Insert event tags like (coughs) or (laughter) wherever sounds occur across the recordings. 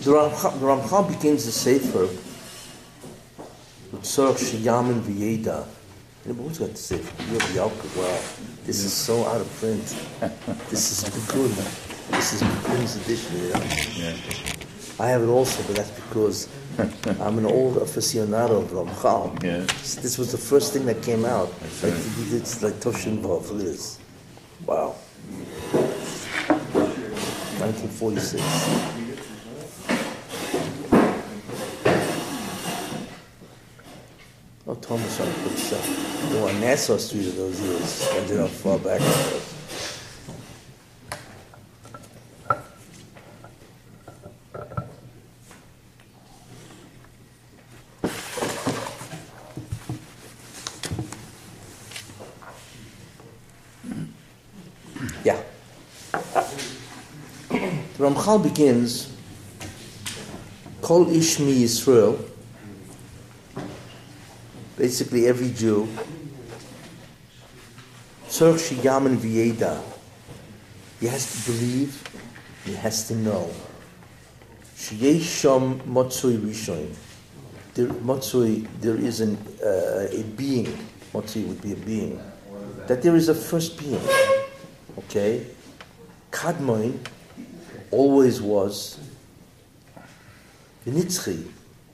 The Ramchal, begins the Sefer with Tzorch Sheyamin V'Yeda. Yeah, but who's got the Sefer? You have Yalkut. Wow, this is so out of print. This is Bekun. This is Bekun's edition, you know. Yeah. I have it also, but that's because I'm an old aficionado of Ramchal. Yeah. So This was the first thing that came out. That's Like, right. did like Toshin Vav. Look at this. Wow. 1946. Oh, Thomas to put up. They were on Nassau Street of those years. I did how far back it was. Yeah. Ramchal begins, Kol Ishmi Yisrael, basically every Jew, he has to believe, he has to know. Sheyesh Sham Motzui Rishon, there, there is an, uh, a being, Motzui would be a being, that there is a first being, okay? Kadmoin always was, V'nitzchi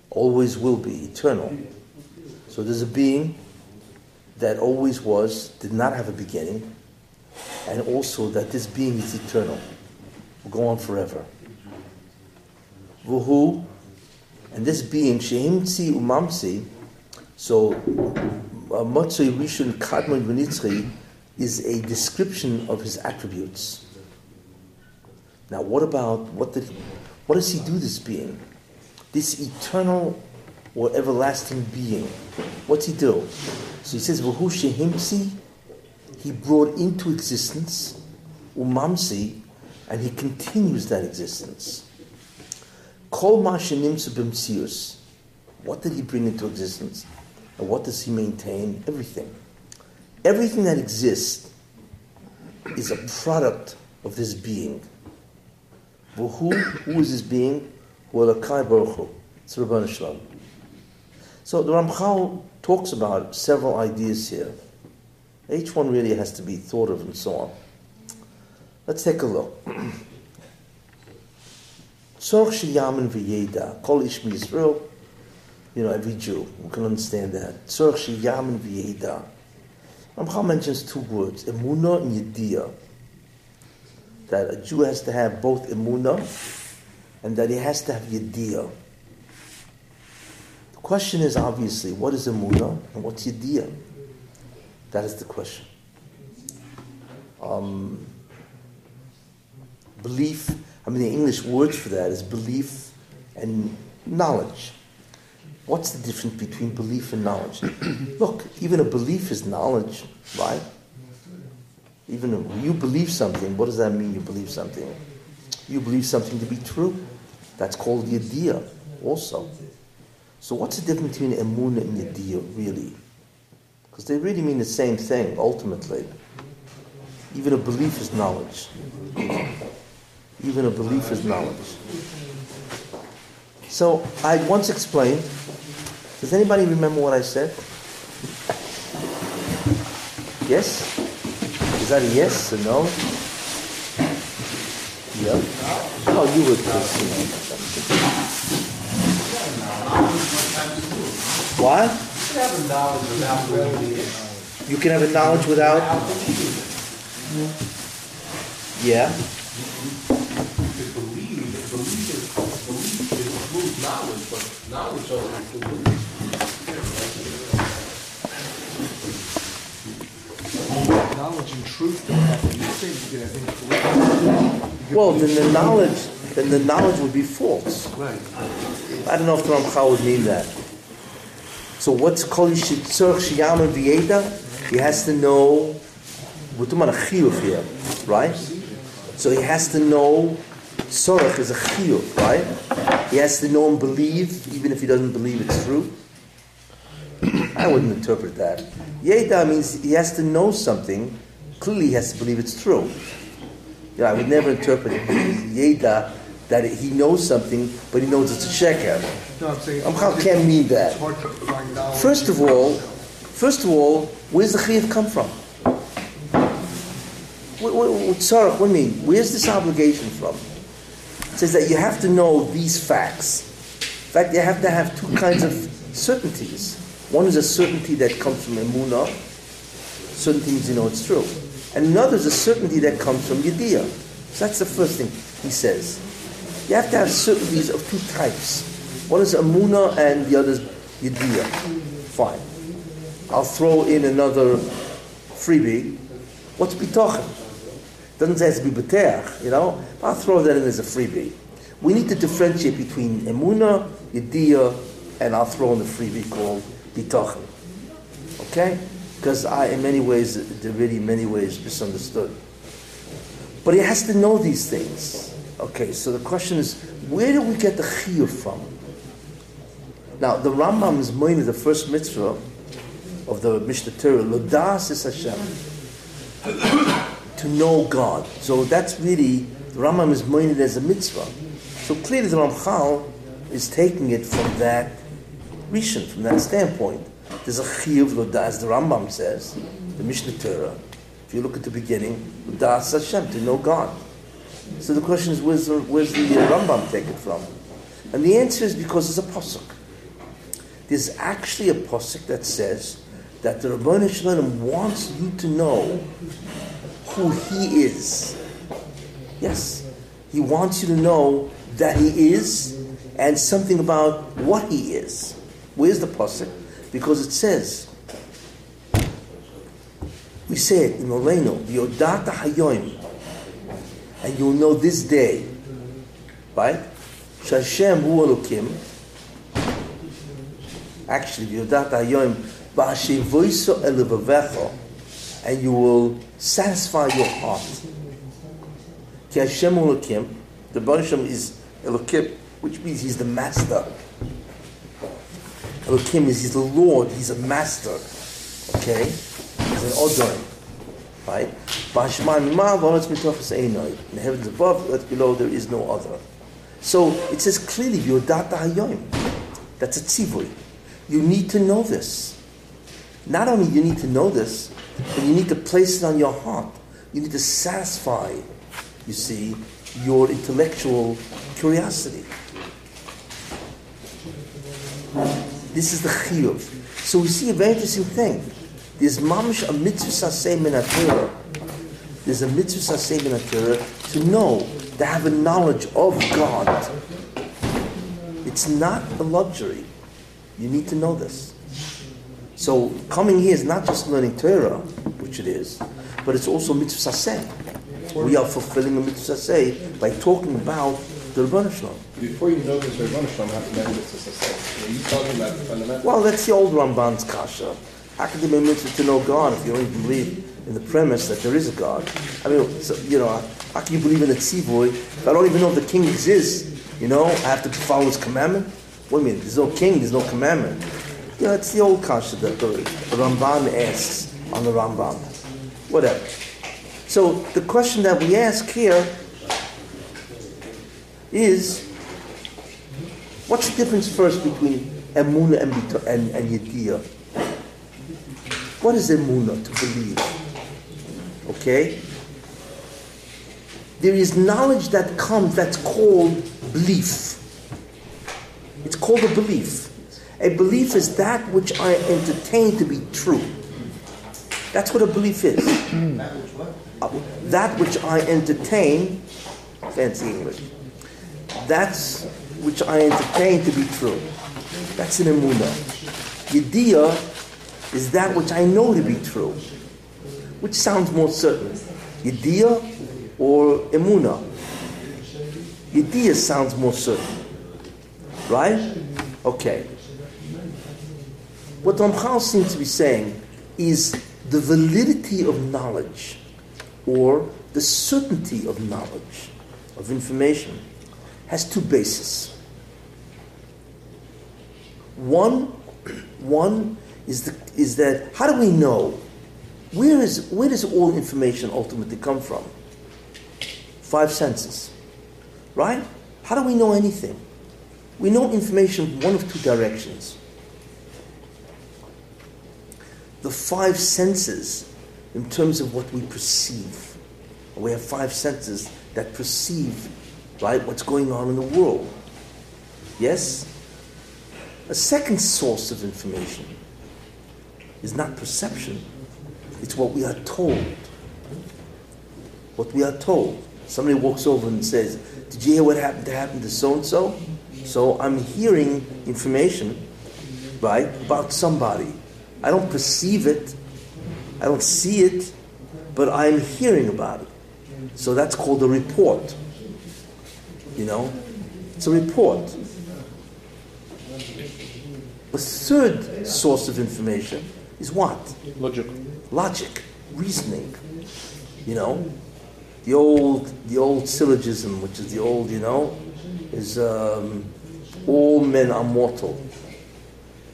always will be, eternal. So there's a being that always was, did not have a beginning, and also that this being is eternal, will go on forever. Vuhu, and this being, Shehimtzi Umamsi, so uh, Motzei Rishon Kadmon V'nitzchi is a description of his attributes. Now, what about what did what does he do? This being, this eternal or everlasting being, what's he do? So he says, "V'hu shehimtzi," he brought into existence, umamsi, and he continues that existence. Kol ma shenimtzu b'mtzius. What did he bring into existence? And what does he maintain? Everything. Everything that exists is a product of this being. Who, who is this being? Hu Elokai Baruch Hu. It's Ribono Shel Olam. So the Ramchal talks about several ideas here. Each one really has to be thought of and so on. Let's take a look. Tzorch sheyamin v'yeda, kol ish Yisrael, you know, every Jew, we can understand that. Tzorch sheyamin v'yeda. Ramchal mentions two words, emuna and yediyah. That a Jew has to have both emuna and that he has to have yediyah. Question is obviously, what is emuna and what's yediyah? That is the question. Um, belief, I mean, the English words for that is belief and knowledge. What's the difference between belief and knowledge? (clears throat) Look, even a belief is knowledge, right? Even if you believe something, what does that mean? You believe something. You believe something to be true. That's called yediyah, also. So what's the difference between emunah and yediyah, really? Because they really mean the same thing, ultimately. Even a belief is knowledge. Even a belief is knowledge. So I once explained. Does anybody remember what I said? Yes? Is that a yes or no? Yeah. Oh, you would proceed. What? You can have a knowledge without. Yeah. to believe, belief is, belief is includes knowledge, but knowledge doesn't include belief. Knowledge and truth don't have to be the same. You can have. Well, then the knowledge, then the knowledge would be false. Right. I don't know if the Ramchal would mean that. So what's called Yitzhak Shiyam and Vieda? He has to know. We're talking about a chiyuv here, right? So he has to know. Tzorach is a chiyuv, right? He has to know and believe, even if he doesn't believe it's true. (clears throat) I wouldn't interpret that. Yeda means he has to know something. Clearly, he has to believe it's true. Yeah, I would never interpret it. (clears throat) Yeda that he knows something, but he knows it's a sheker. No, I'm. Ramchal can't mean that. First of all, first of all, where's the chiyuv come from? What, what, what, sorry, what do you mean? Where's this obligation from? It says that you have to know these facts. In fact, you have to have two kinds of certainties. One is a certainty that comes from emunah, certain things you know it's true. And another is a certainty that comes from yediyah. So that's the first thing he says. You have to have certainties of two types. One is amuna and the other is yediyah. Fine. I'll throw in another freebie. What's bitachon? Doesn't say it has to be beteach, you know. I'll throw that in as a freebie. We need to differentiate between emuna, yediyah, and I'll throw in the freebie called bitachon. Okay? Because I, in many ways, they're really in many ways misunderstood. But he has to know these things. Okay, so the question is, where do we get the chiyuv from? Now, the Rambam is mainly the first mitzvah of the Mishneh Torah, Lodas is Hashem, to know God. So that's really, the Rambam is mainly as a mitzvah. So clearly the Ramchal is taking it from that rishon, from that standpoint. There's a chiyuv Lodas, as the Rambam says, the Mishneh Torah. If you look at the beginning, Lodas Hashem, to know God. So the question is, where's the, where's the uh, Rambam take it from? And the answer is because it's a pasuk. There's actually a pasuk that says that the Ribono Shel Olam wants you to know who He is. Yes, He wants you to know that He is, and something about what He is. Where's the pasuk? Because it says, we say it in Oleno, Yodata Hayoim, and you'll know this day, right? Shashem Hu Elokim. Actually, Yodata Hayoim, Va'ashevoiso Elevavecho, and you will satisfy your heart. Ki Hashem Hu Elokim, the Banisham is Elokim, which means He's the master. Elokim is He's the Lord, He's a master. Okay? He's an Odom. Right? Bashman ma v'aretz mitofes einoi. In the heavens above, earth below, there is no other. So it says clearly, Yodata Hayoim. That's a tzivui. You need to know this. Not only you need to know this, but you need to place it on your heart. You need to satisfy, you see, your intellectual curiosity. This is the chiyuv. So we see a very interesting thing. There's mamish a mitzvah saseh min Torah. There's a mitzvah saseh min Torah to know, to have a knowledge of God. It's not a luxury. You need to know this. So coming here is not just learning Torah, which it is, but it's also mitzvah saseh. We are fulfilling a mitzvah saseh by talking about the Ribono Shel Olam. Before you know this, Ribono Shel Olam has to know a sense. Are you talking about the fundamental? Well, that's the old Ramban's kasha. How can there be a mitzvah to know God if you don't even believe in the premise that there is a God? I mean, so, you know, how can you believe in a tzivoy if I don't even know if the king exists? You know, I have to follow his commandment? What do you mean? There's no king, there's no commandment. You know, it's the old kasha that the, Ramban asks on the Rambam. Whatever. So the question that we ask here is, what's the difference first between emuna and, and, and yediyah? What is emuna to believe? Okay? There is knowledge that comes that's called belief. It's called a belief. A belief is that which I entertain to be true. That's what a belief is. Uh, that which I entertain, fancy English, that's which I entertain to be true. That's an emuna. Yediyah is that which I know to be true. Which sounds more certain? Yediyah or emuna? Yediyah sounds more certain. Right? Okay. What Ramchal seems to be saying is the validity of knowledge or the certainty of knowledge, of information, has two bases. One, one is, the, is that how do we know where, is, where does all information ultimately come from? Five senses, right? How do we know anything? We know information one of two directions. The five senses, in terms of what we perceive. We have five senses that perceive, right, what's going on in the world. Yes? A second source of information is not perception, it's what we are told. What we are told. Somebody walks over and says, Did you hear what happened to happen to so and so? So I'm hearing information, right, about somebody. I don't perceive it, I don't see it, but I'm hearing about it. So that's called a report. You know? It's a report. A third source of information is what? Logic. Logic, reasoning. You know? The old the old syllogism, which is the old, you know, is um, all men are mortal.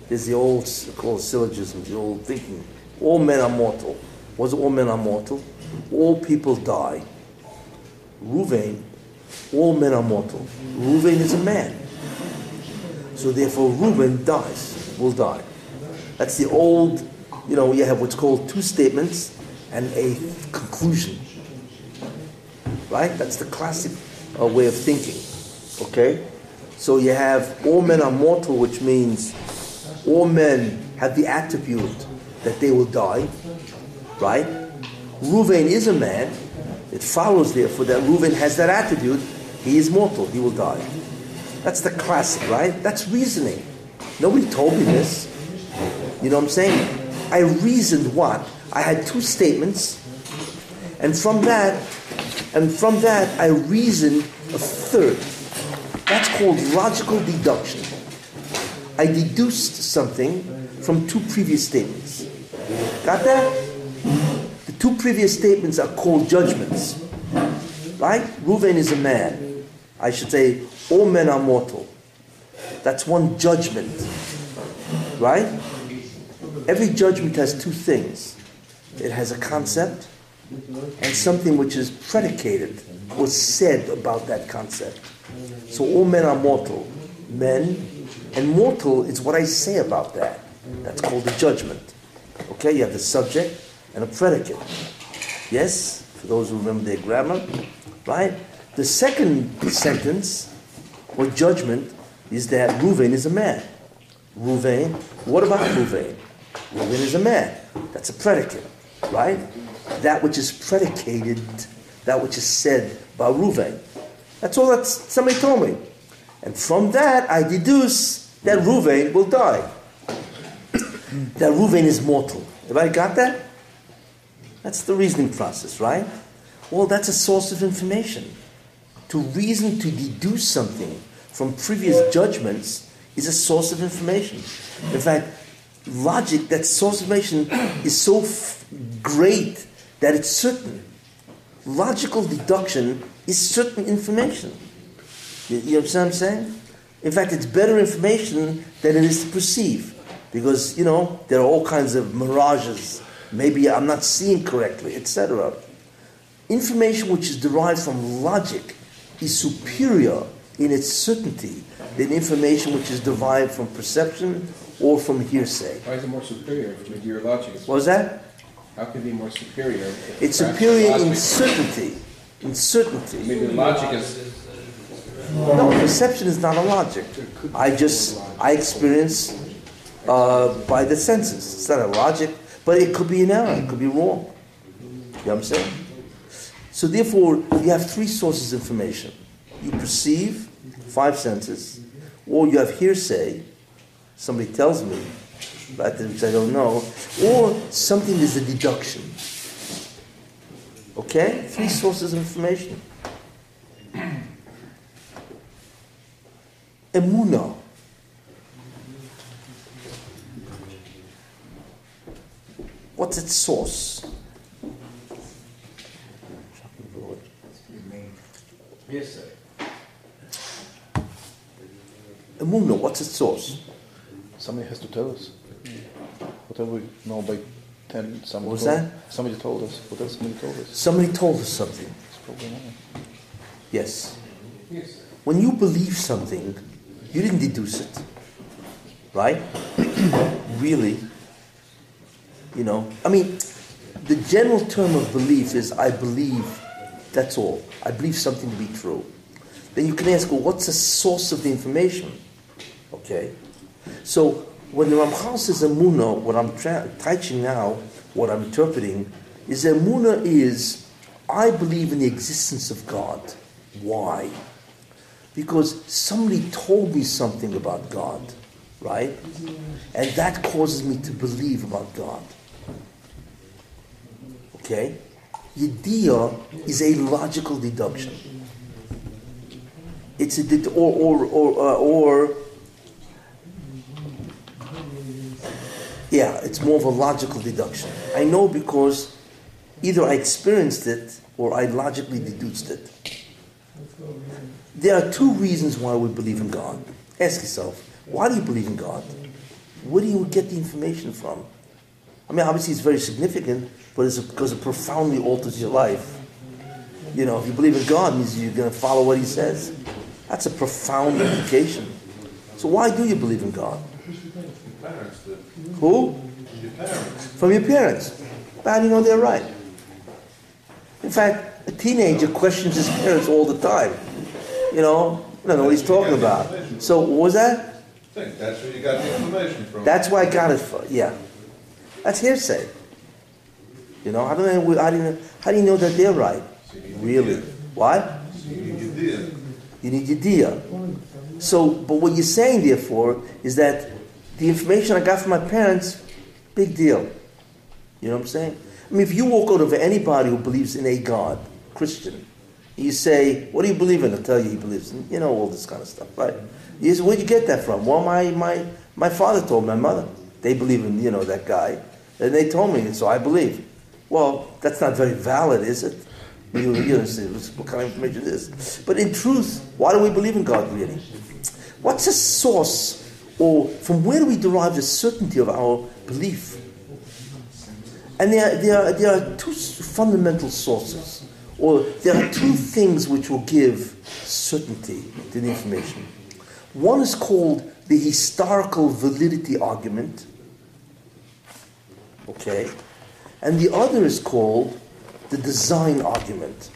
There's the old called syllogism, the old thinking. All men are mortal. Was all men are mortal? All people die. Ruvain, all men are mortal. Ruvain is a man. So therefore Reuben dies, will die. That's the old, you know, you have what's called two statements and a conclusion. Right? That's the classic uh, way of thinking. Okay? So you have all men are mortal, which means all men have the attribute that they will die. Right? Reuven is a man. It follows, therefore, that Reuven has that attribute. He is mortal. He will die. That's the classic, right? That's reasoning. Nobody told me this. You know what I'm saying? I reasoned what? I had two statements, and from that, and from that, I reasoned a third. That's called logical deduction. I deduced something from two previous statements. Got that? The two previous statements are called judgments. Right? Reuven is a man. I should say, all men are mortal. That's one judgment. Right? Every judgment has two things it has a concept and something which is predicated or said about that concept. So all men are mortal. Men, and mortal is what I say about that. That's called a judgment. Okay, you have the subject and a predicate. Yes, for those who remember their grammar, right? The second sentence or judgment is that Ruvain is a man. Ruvain, what about Ruvain? Ruvain is a man. That's a predicate, right? That which is predicated, that which is said by Ruvain. That's all that somebody told me. And from that, I deduce that Ruvain will die. (coughs) that Ruvain is mortal. Everybody got that? That's the reasoning process, right? Well, that's a source of information. To reason, to deduce something from previous judgments is a source of information. In fact, logic, that source information, is so f- great that it's certain. Logical deduction is certain information. You, you understand what I'm saying? In fact, it's better information than it is to perceive. Because, you know, there are all kinds of mirages. Maybe I'm not seeing correctly, etc. Information which is derived from logic is superior in its certainty than information which is derived from perception or from hearsay. Why is it more superior your logic? What was that? How can it be more superior? It's superior in certainty. In certainty. Maybe the logic is, No, perception is not a logic. I just, I experience uh, by the senses. It's not a logic, but it could be an error. It could be wrong. You know what I'm saying? So therefore, you have three sources of information. You perceive, five senses, or you have hearsay, somebody tells me, right, which I don't know, or something is a deduction. Okay? Three sources of information. (clears throat) Emuna. What's its source? Hearsay. Emuna, what's its source? Somebody has to tell us. Whatever we know by ten, somebody What was told, that? Somebody told us. What else somebody told us? Somebody told us something. It's probably not. Yes. When you believe something, you didn't deduce it, right? (clears throat) really, you know. I mean, the general term of belief is I believe. That's all. I believe something to be true. Then you can ask, well, what's the source of the information? Okay. So when the Ramchal says Amuna, what I'm tra- teaching now, what I'm interpreting, is Amuna is I believe in the existence of God. Why? Because somebody told me something about God, right? And that causes me to believe about God. Okay? Yediyah is a logical deduction. It's a or or or uh, or yeah, it's more of a logical deduction. I know because either I experienced it or I logically deduced it. There are two reasons why we believe in God. Ask yourself, why do you believe in God? Where do you get the information from? I mean, obviously, it's very significant, but it's because it profoundly alters your life. You know, if you believe in God, means you're going to follow what He says. That's a profound implication. So, why do you believe in God? Parents. Who? Your parents. From your parents. How do you know they're right? In fact, a teenager questions his parents all the time. You know, I don't know what he's talking about. So, what was that? I think that's where you got the information from. That's where I got it from. Yeah. That's hearsay. You know, how do, I, how, do you, how do you know that they're right? Really? What? You. You need idea. So, but what you're saying, therefore, is that the information I got from my parents, big deal. You know what I'm saying? I mean, if you walk over to anybody who believes in a God, Christian, you say, "What do you believe in?" They'll tell you he believes in, you know, all this kind of stuff, right? You say, "Where'd you get that from?" Well, my my my father told my mother. They believe in, you know, that guy, and they told me, and so I believe. Well, that's not very valid, is it? You, you know, what kind of information is this? But in truth, why do we believe in God really? What's the source, or from where do we derive the certainty of our belief? And there, there, are, there are two fundamental sources, or there are two things which will give certainty to the information. One is called the historical validity argument, okay, and the other is called the design argument.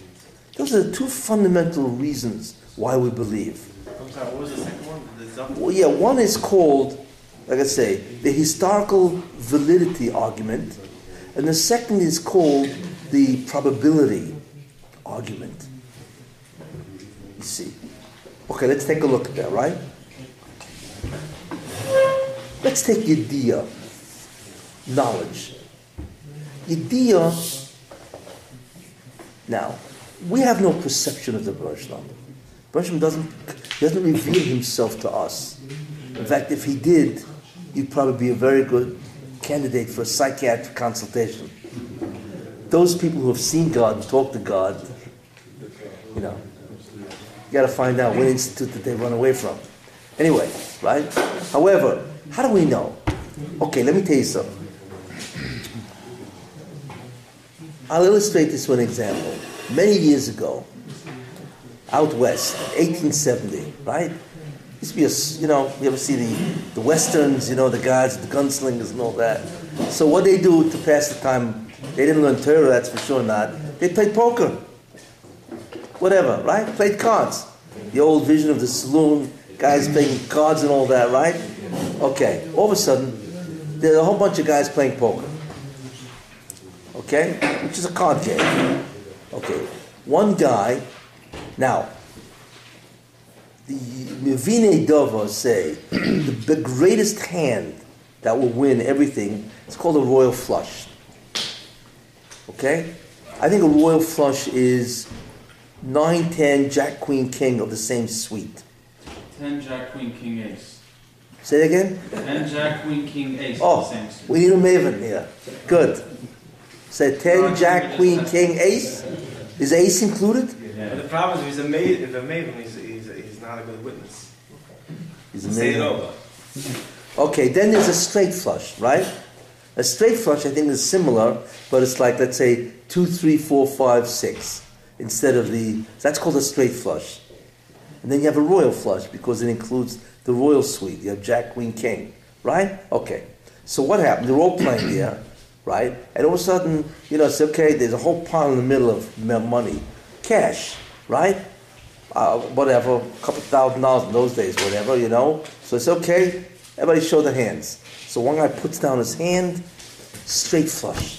Those are the two fundamental reasons why we believe. I'm sorry, what was the second one? Well, yeah, one is called, like I say, the historical validity argument, and the second is called the probability argument. You see. Okay, let's take a look at that, right? Let's take Yediyah, knowledge. Yediyah, now, we have no perception of the Bereshlam. Bereshlam doesn't, doesn't reveal himself to us. In fact, if he did, he'd probably be a very good candidate for a psychiatric consultation. Those people who have seen God and talked to God, you know, you got to find out what institute that they run away from. Anyway, right? However, how do we know? Okay, let me tell you something. I'll illustrate this with an example. Many years ago, out west, 1870, right? Used to be a, you know, you ever see the, the westerns, you know, the guys, the gunslingers and all that. So what they do to pass the time, they didn't learn Torah, that's for sure not. They played poker. Whatever, right? Played cards. The old vision of the saloon, guys playing cards and all that, right? Okay, all of a sudden, there's a whole bunch of guys playing poker. Okay? Which is a card game. Okay. One guy, now, the Mevine Dova say the, greatest hand that will win everything is called a royal flush. Okay? I think a royal flush is 9, 10, Jack, Queen, King of the same suite. 10 Jack, Queen, King, Ace. Say that again? 10 Jack, Queen, King, Ace. Oh, the same suit. we need a maven here. Good. Say 10, Jack, Queen, King, Ace. Is Ace included? But the problem is, if he's a maid, if he's, he's, he's not a good witness. He's a Say it over. Okay, then there's a straight flush, right? A straight flush, I think, is similar, but it's like, let's say, two, three, four, five, six, instead of the. That's called a straight flush. And then you have a royal flush because it includes the royal suite. You have Jack, Queen, King, right? Okay. So what happened? They're all playing there, right? And all of a sudden, you know, it's okay. There's a whole pile in the middle of money, cash, right? Uh, whatever, a couple thousand dollars in those days, whatever, you know. So it's okay. Everybody show their hands. So one guy puts down his hand, straight flush.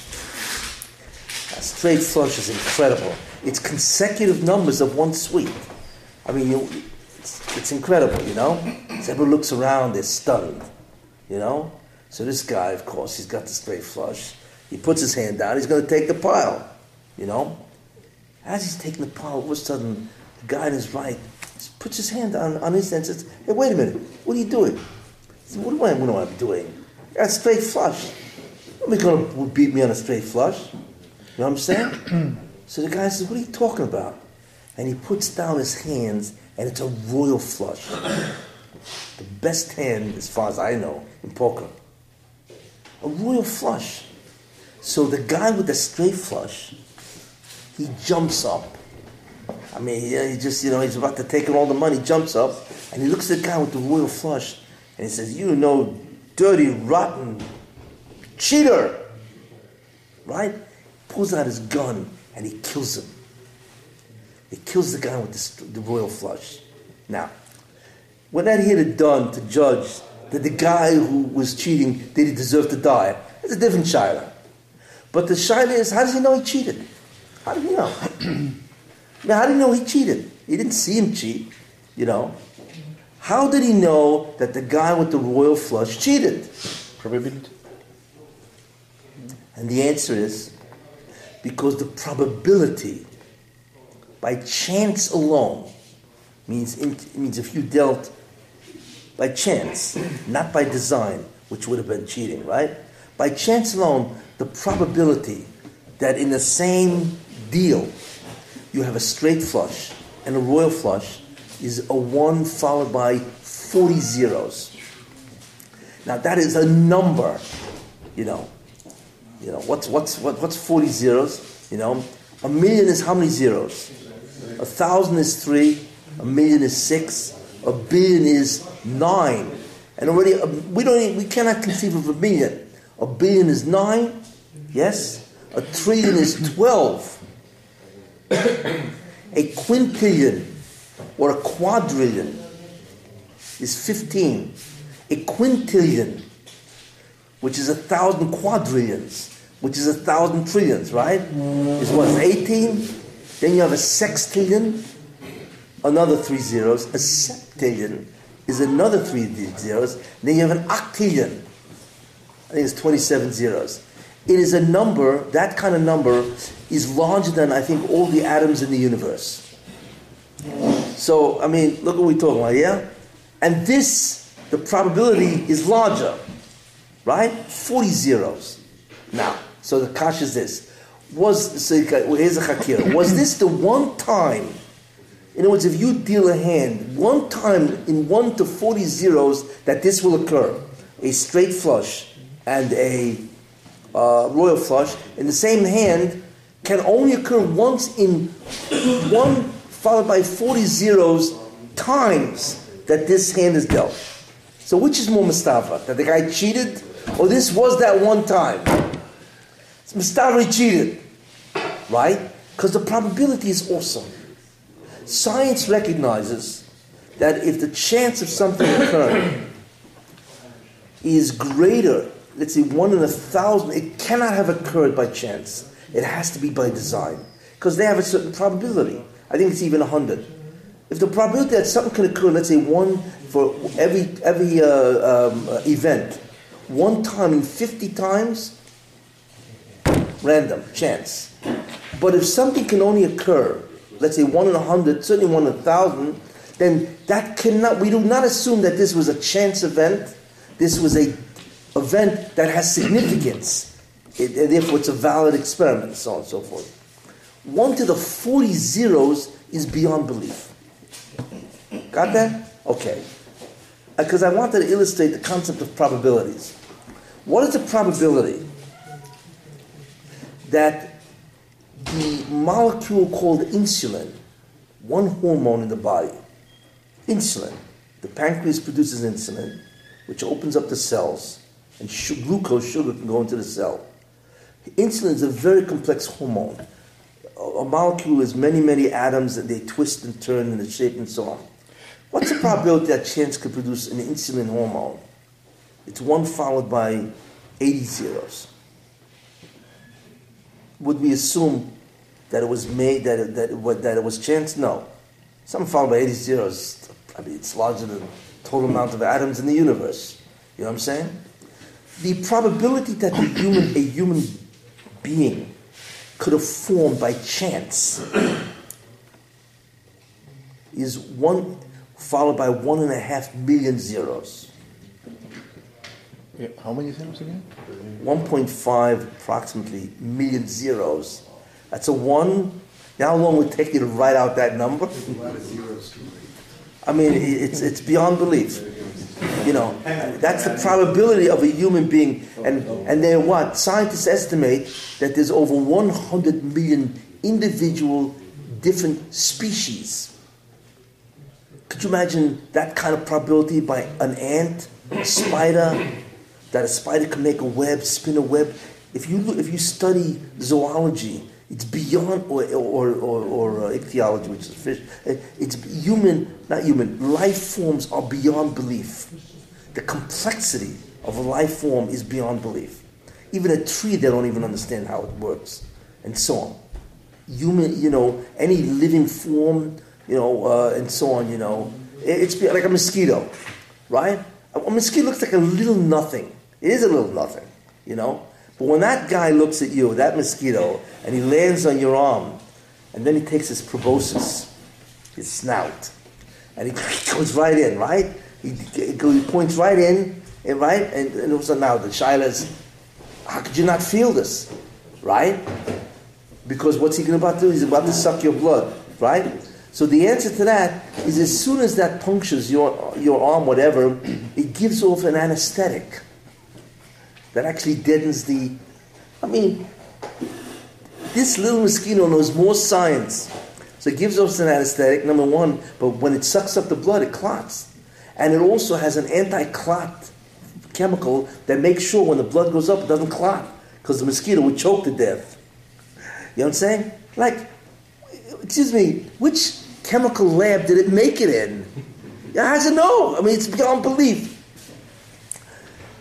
A straight flush is incredible. It's consecutive numbers of one sweep. I mean, you, it's, it's incredible, you know? So looks around, they're stunned, you know? So this guy, of course, he's got the straight flush. He puts his hand down, he's going to take the pile, you know? As he's taking the pile, all of a sudden, the guy on his right puts his hand on, on his hand and says, Hey, wait a minute, what are you doing? He said, What do I, what do I doing? I got a straight flush. Nobody's going to beat me on a straight flush. You know what I'm saying? (coughs) so the guy says, What are you talking about? And he puts down his hands, and it's a royal flush. the best hand, as far as I know, in poker. A royal flush. So the guy with the straight flush, he jumps up. I mean, he, he just, you know, he's about to take all the money, jumps up, and he looks at the guy with the royal flush, and he says, You know, dirty, rotten cheater! Right? Pulls out his gun, and he kills him. He kills the guy with the, the royal flush. Now, we're not here to done to judge that the guy who was cheating did he deserve to die. It's a different shaila. But the shaila is, how does he know he cheated? How do you know? (clears throat) I mean, how do you know he cheated? He didn't see him cheat, you know. How did he know that the guy with the royal flush cheated? Probability. And the answer is because the probability by chance alone means in, means if you dealt by chance, (clears throat) not by design, which would have been cheating, right? By chance alone, the probability that in the same deal you have a straight flush and a royal flush is a 1 followed by 40 zeros. Now that is a number, you know. You know, what's, what's, what, what's 40 zeros? You know, a million is how many zeros? A thousand is three, a million is six, a billion is nine. And already, uh, we, don't, we cannot conceive of a million. A billion is nine, yes? A trillion is 12. A quintillion or a quadrillion is 15. A quintillion which is a thousand quadrillions, which is a thousand trillions, right? Is what, 18? Then you have a sextillion, another three zeros. A septillion is another three zeros. Then you have an octillion. I think it's 27 zeros. It is a number, that kind of number is larger than I think all the atoms in the universe. So, I mean, look what we're talking about, yeah? And this, the probability is larger right? 40 zeros. Now, so the kash is this. Was, so here's a hakir. Was this the one time, in other words, if you deal a hand, one time in 1 to 40 zeros that this will occur, a straight flush and a uh, royal flush in the same hand can only occur once in 1 followed by 40 zeros times that this hand is dealt. So which is more mistaber? That the guy cheated? Or this was that one time? It's mistaber cheated. Right? Because the probability is awesome. Science recognizes that if the chance of something occurring is greater, let's say one in a thousand, it cannot have occurred by chance. It has to be by design. Because they have a certain probability. I think it's even 100. If the probability that something can occur, let's say one for every, every uh, um, uh, event, one time in 50 times, random, chance. But if something can only occur, let's say one in a hundred, certainly one in a thousand, then that cannot, we do not assume that this was a chance event. This was a event that has significance. It, and therefore, it's a valid experiment, so on and so forth. One to the 40 zeros is beyond belief. Got that? Okay. Uh, because I wanted to illustrate the concept of probabilities. What is the probability that the molecule called insulin, one hormone in the body, insulin. The pancreas produces insulin, which opens up the cells, and glucose, sugar, can go into the cell. Insulin is a very complex hormone. A, molecule is many, many atoms, and they twist and turn in the shape and so on. What's the (coughs) probability that chance could produce an insulin hormone? It's one followed by 80 zeros. Would we assume that it was made, that it, that it, that it was chance? No. Something followed by 80 zeros, I mean, it's larger than the total amount of atoms in the universe. You know what I'm saying? The probability that the human, a human being could have formed by chance is one followed by one and a half million zeros. Yeah, how many zeros again? 1.5 approximately million zeros. That's a one. Now, how long would it take you to write out that number? A lot of zeros. I mean, it's, it's beyond belief. You know, that's the probability of a human being. And, and then what? Scientists estimate that there's over 100 million individual different species. Could you imagine that kind of probability by an ant, a spider, that a spider can make a web, spin a web? If you, look, if you study zoology, it's beyond, or, or, or, or uh, ichthyology, which is fish, it's human, not human, life forms are beyond belief. The complexity of a life form is beyond belief. Even a tree, they don't even understand how it works, and so on. Human, you know, any living form, you know, uh, and so on, you know, it's like a mosquito, right? A a mosquito looks like a little nothing. It is a little nothing, you know. But when that guy looks at you, that mosquito, and he lands on your arm, and then he takes his proboscis, his snout, and he (laughs) goes right in, right? He, he points right in, and right, and, and all of a sudden now the shaila is, how could you not feel this, right? Because what's he going about to do? He's about to suck your blood, right? So the answer to that is as soon as that punctures your, your arm, whatever, (clears throat) it gives off an anesthetic that actually deadens the. I mean, this little mosquito knows more science. So it gives off an anesthetic, number one, but when it sucks up the blood, it clots. And it also has an anti clot chemical that makes sure when the blood goes up, it doesn't clot, because the mosquito would choke to death. You know what I'm saying? Like, excuse me, which chemical lab did it make it in? Yeah, I said no. I mean, it's beyond belief.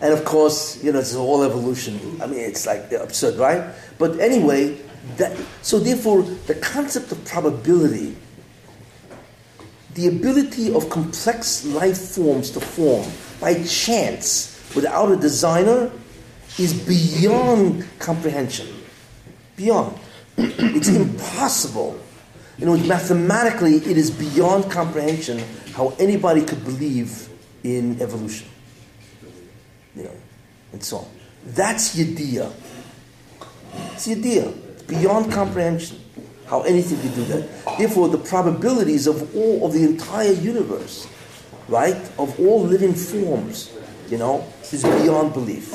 And of course, you know, it's all evolution. I mean, it's like absurd, right? But anyway, that, so therefore, the concept of probability, the ability of complex life forms to form by chance without a designer, is beyond comprehension. Beyond. (clears throat) It's impossible. You know, mathematically, it is beyond comprehension how anybody could believe in evolution. You know, and so on. That's Yediyah. It's Yediyah. Beyond comprehension how anything could do that. Therefore, the probabilities of all of the entire universe, right, of all living forms, you know, is beyond belief.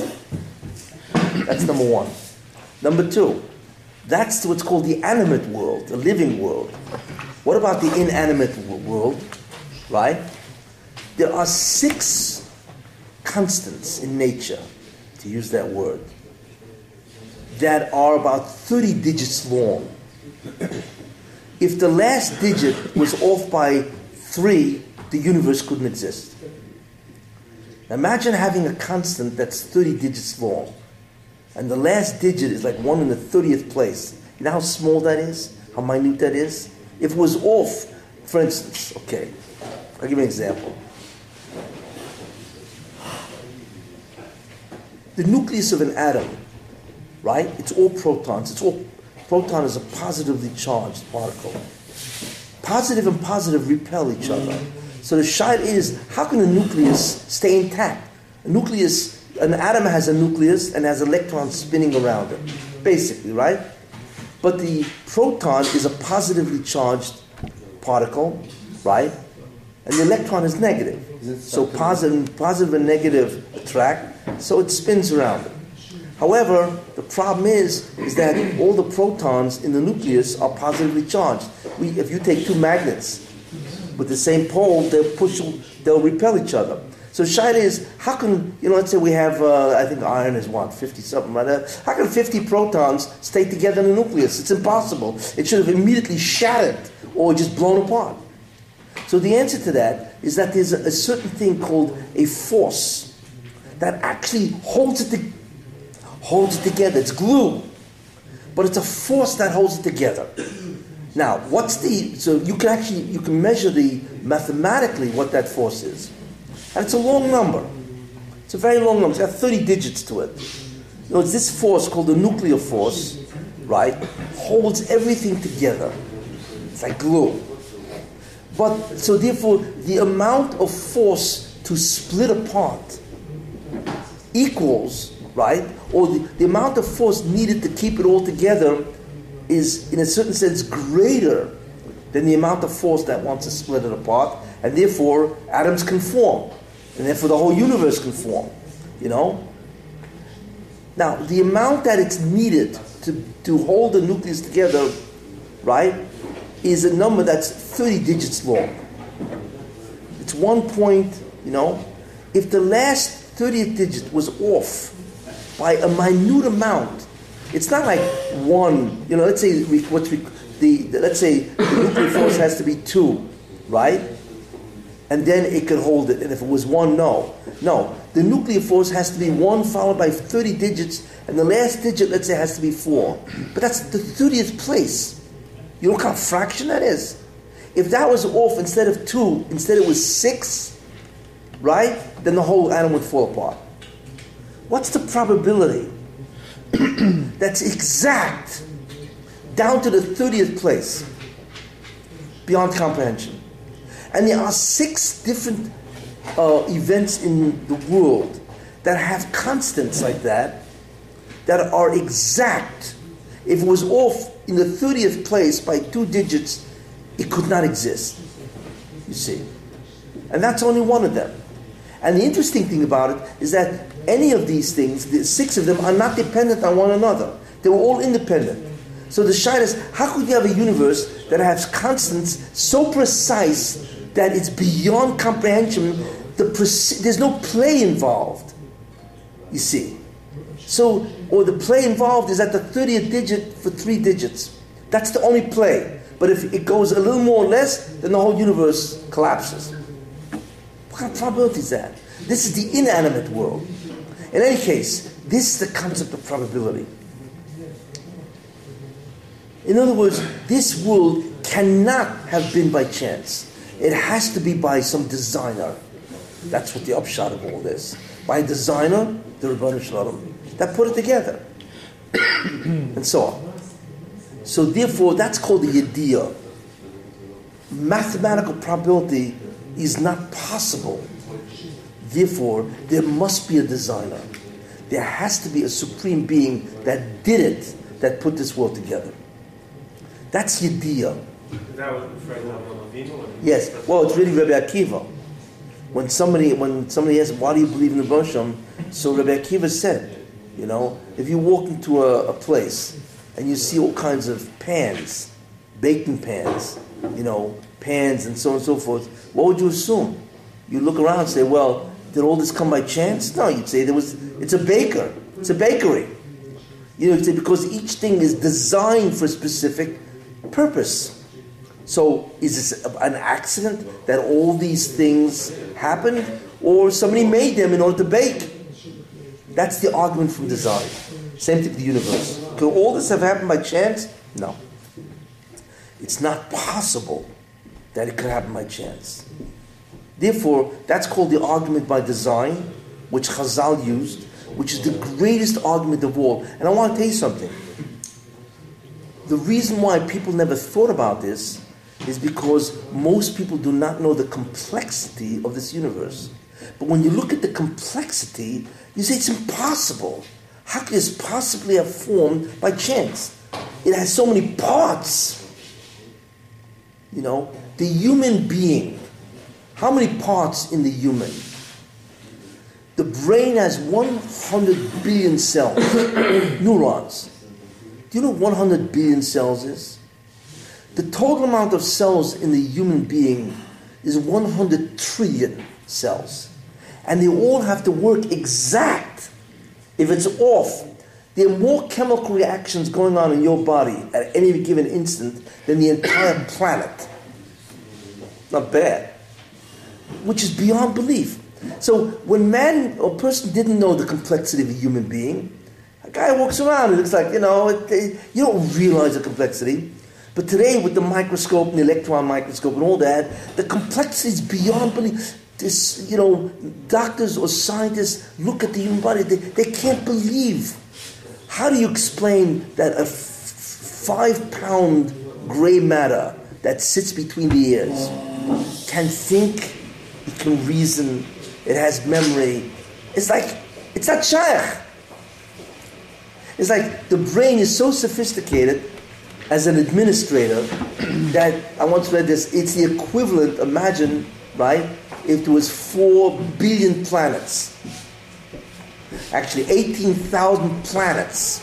That's number one. Number two, that's what's called the animate world, the living world. What about the inanimate wo- world, right? There are six constants in nature, to use that word, that are about 30 digits long. (coughs) if the last digit was off by three, the universe couldn't exist. Imagine having a constant that's 30 digits long, and the last digit is like one in the 30th place. You know how small that is? How minute that is? If it was off, for instance, okay, I'll give you an example. the nucleus of an atom, right? It's all protons. It's all proton is a positively charged particle. Positive and positive repel each other. So the shot is how can a nucleus stay intact? A nucleus, an atom has a nucleus and has electrons spinning around it, basically, right? But the proton is a positively charged particle, right? And the electron is negative. So positive, positive and negative attract, so it spins around it. However, problem is, is that all the protons in the nucleus are positively charged. We, if you take two magnets, with the same pole, they'll push, they'll repel each other. So Shaila is, how can, you know, let's say we have, uh, I think iron is what, 50 something, right? Uh, How can 50 protons stay together in a nucleus? It's impossible. It should have immediately shattered or just blown apart. So the answer to that is that there's a, a certain thing called a force that actually holds it, to, holds it together. It's glue, but it's a force that holds it together. Now, what's the? So you can actually you can measure the mathematically what that force is, and it's a long number. It's a very long number. It's got 30 digits to it. You know, it's this force called the nuclear force, right? Holds everything together. It's like glue. But so therefore, the amount of force to split apart equals, right? Or the, the amount of force needed to keep it all together is, in a certain sense, greater than the amount of force that wants to split it apart, and therefore atoms can form, and therefore the whole universe can form. You know. Now, the amount that it's needed to, to hold the nucleus together, right, is a number that's 30 digits long. It's one point, you know. If the last 30th digit was off by a minute amount, it's not like one, you know, let's say we, we, the, the, let's say the nuclear force has to be two, right? And then it could hold it. And if it was one, no. No. The nuclear force has to be one followed by 30 digits, and the last digit, let's say, has to be four. But that's the 30th place. You know how fraction that is? If that was off instead of two, instead it was six, right? Then the whole atom would fall apart. What's the probability (clears throat) that's exact down to the 30th place beyond comprehension? And there are six different uh, events in the world that have constants like that that are exact. If it was off in the 30th place by two digits, it could not exist. You see. And that's only one of them. And the interesting thing about it is that any of these things, the six of them, are not dependent on one another. They were all independent. So the shine is, how could you have a universe that has constants so precise that it's beyond comprehension? The preci- there's no play involved. You see. So, or the play involved is at the 30th digit for three digits. That's the only play. But if it goes a little more or less, then the whole universe collapses. What kind of probability is that? This is the inanimate world. In any case, this is the concept of probability. In other words, this world cannot have been by chance. It has to be by some designer. That's what the upshot of all this. By a designer, the Ribono Shel Olam, that put it together. (coughs) and so on. So therefore, that's called the idea. Mathematical probability is not possible. Therefore, there must be a designer. There has to be a supreme being that did it, that put this world together. That's the idea. That what referring to Avinu? or- Yes. Well, it's really Rabbi Akiva. When somebody when somebody asks, "Why do you believe in the Bosham?" So Rabbi Akiva said, you know, if you walk into a, a place and you see all kinds of pans, baking pans, you know, pans and so on and so forth, what would you assume? You look around and say, "Well, did all this come by chance?" No, you'd say there was. It's a baker. It's a bakery. You know, because each thing is designed for a specific purpose. So is this an accident that all these things happened, or somebody made them in order to bake? That's the argument from design. Same thing with the universe. Could all this have happened by chance? No. It's not possible that it could happen by chance. Therefore, that's called the argument by design, which Chazal used, which is the greatest argument of all. And I want to tell you something. The reason why people never thought about this is because most people do not know the complexity of this universe. But when you look at the complexity, you say it's impossible. How could this possibly have formed by chance? It has so many parts. You know, the human being, how many parts in the human? The brain has 100 billion cells, (coughs) neurons. Do you know what 100 billion cells is? The total amount of cells in the human being is 100 trillion cells. And they all have to work exact. If it's off, there are more chemical reactions going on in your body at any given instant than the entire (coughs) planet. Not bad. Which is beyond belief. So when man or person didn't know the complexity of a human being, a guy walks around and looks like, you know, it, it- you don't realize the complexity. But today, with the microscope and the electron microscope and all that, the complexity is beyond belief. This, you know, doctors or scientists look at the human body, they, they can't believe. How do you explain that a f- five pound gray matter that sits between the ears can think, it can reason, it has memory? It's like, it's not shaykh. It's like the brain is so sophisticated as an administrator (clears throat) that I once read this, it's the equivalent, imagine, right, if there was four billion planets. Actually, 18,000 planets.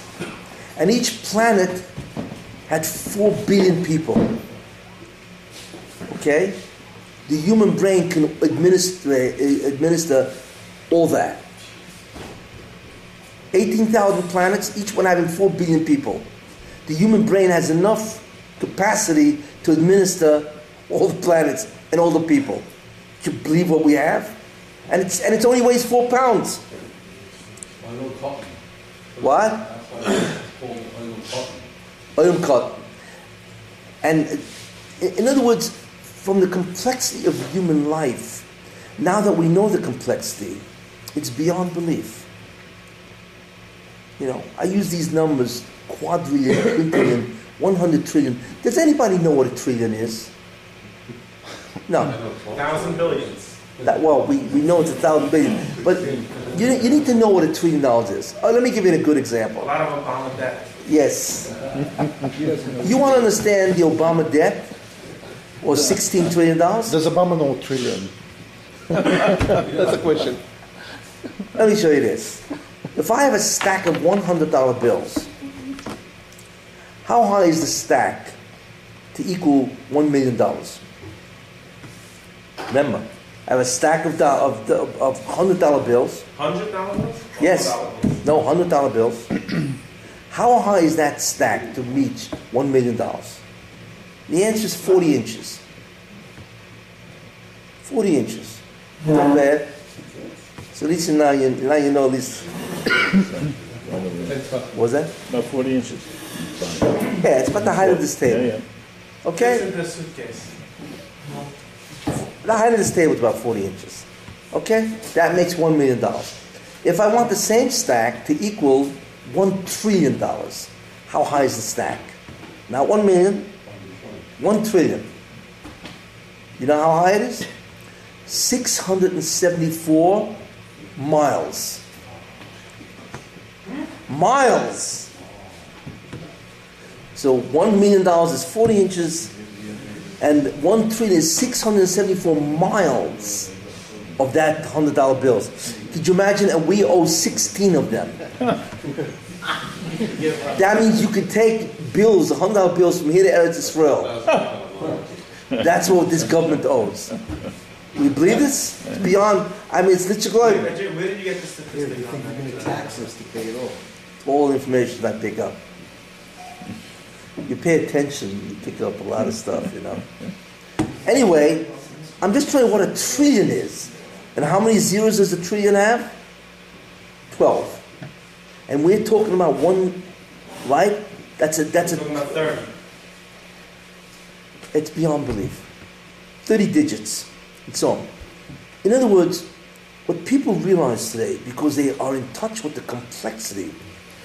And each planet had four billion people. Okay? The human brain can administer, administer all that. 18,000 planets, each one having 4 billion people. The human brain has enough capacity to administer all the planets and all the people. Do you believe what we have? And it's, and it only weighs 4 pounds. Olam katan. What? That's why it's called olam katan. Olam katan. And in other words, from the complexity of human life, now that we know the complexity, it's beyond belief. You know, I use these numbers quadrillion, (coughs) quintillion, 100 trillion. Does anybody know what a trillion is? (laughs) No. Thousand billions. That, well, we, we know it's a thousand billion. But you, you need to know what a trillion dollars is. Oh, let me give you a good example. A lot of Obama debt. Yes. (laughs) You want to understand the Obama debt? Or $16 trillion? Does Obama know trillion? (laughs) That's a question. Let me show you this. If I have a stack of $100 bills, how high is the stack to equal $1 million? Remember, I have a stack of, do- of, of $100 bills. Hundred dollars? Bills? Yes. No, hundred dollar bills. (clears throat) How high is that stack to reach one million dollars? The answer is forty inches. Forty inches. Not bad. So at least now you now you know at least. What was that? About 40 inches. Yeah, it's about the height of this table. yeah. It's Okay, in the suitcase. the height of this table is about forty inches. Okay, that makes one million dollars. If I want the same stack to equal one trillion dollars, how high is the stack? Not one million, one trillion. You know how high it is? 674 miles. Miles! So one million dollars is 40 inches, and one trillion is 674 miles of that hundred dollar bills. Could you imagine? And we owe 16 of them. (laughs) (laughs) that means you could take bills, hundred dollar bills from here to Eretz Israel. (laughs) That's what this government owes. We believe this? It's beyond. I mean, it's literally Where did you- where did you get the Yeah, statistic they on think you're gonna tax us to pay it off. all information I pick up. You pay attention, you pick up a lot of stuff, you know. Anyway, I'm just telling you what a trillion is. And how many zeros does a trillion have? Twelve. And we're talking about one, right? That's a that's We're a talking about thirty. it's beyond belief. 30 digits and so on. In other words, what people realize today, because they are in touch with the complexity,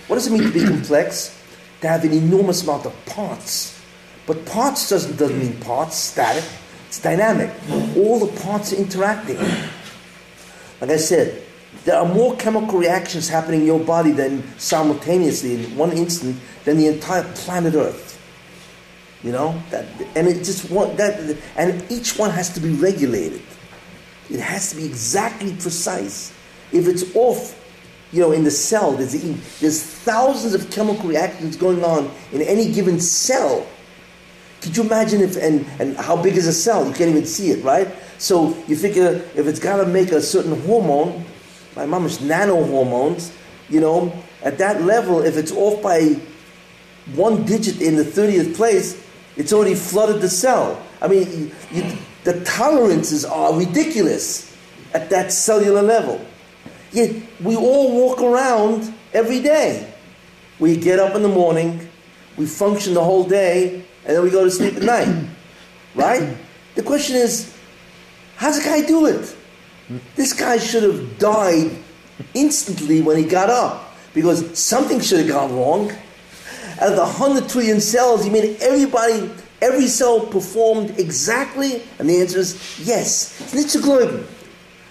what does it mean to be (clears throat) complex? To have an enormous amount of parts. But parts doesn't, doesn't mean parts, static. It's dynamic. All the parts are interacting. Like I said, there are more chemical reactions happening in your body than simultaneously in one instant than the entire planet Earth. You know that, and it just one that, and each one has to be regulated. It has to be exactly precise. If it's off, you know, in the cell, there's there's thousands of chemical reactions going on in any given cell. Could you imagine if and and how big is a cell? You can't even see it, right? So you figure if it's got to make a certain hormone, my mom is nano hormones, you know, at that level, if it's off by one digit in the 30th place, it's already flooded the cell. I mean, you, the tolerances are ridiculous at that cellular level. Yet we all walk around every day. We get up in the morning, we function the whole day, and then we go to sleep at night. Right? The question is, how's a guy do it? This guy should have died instantly when he got up because something should have gone wrong. Out of the 100 trillion cells, he made everybody, every cell performed exactly, and the answer is yes. It's zu.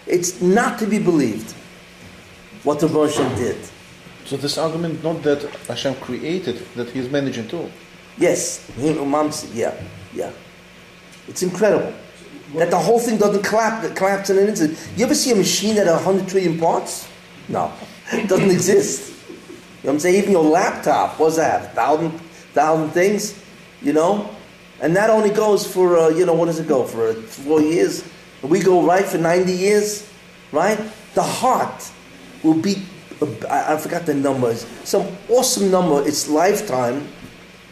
It's not to be believed what the Russian did. So this argument not that Hashem created, that He is managing too. Yes, yeah, yeah. It's incredible that the whole thing doesn't collapse, collapse in an instant. You ever see a machine that has 100 trillion parts? No, it (laughs) doesn't exist. You know what I'm saying? Even your laptop, what's that? Thousand, thousand things, you know? And that only goes for, uh, you know, what does it go for? Uh, four years? We go right for 90 years, right? The heart will beat, I I forgot the numbers, some awesome number, its lifetime,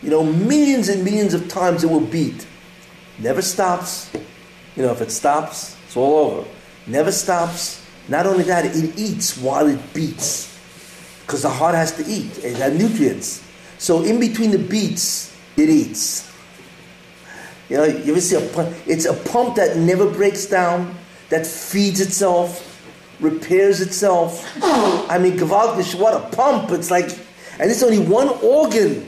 you know, millions and millions of times it will beat. Never stops. You know, if it stops, it's all over. Never stops. Not only that, it eats while it beats. Because the heart has to eat. It has nutrients. So in between the beats, it eats. You know, you ever see a pump? It's a pump that never breaks down, that feeds itself, repairs itself. I mean, gewaltig, what a pump. It's like, and it's only one organ.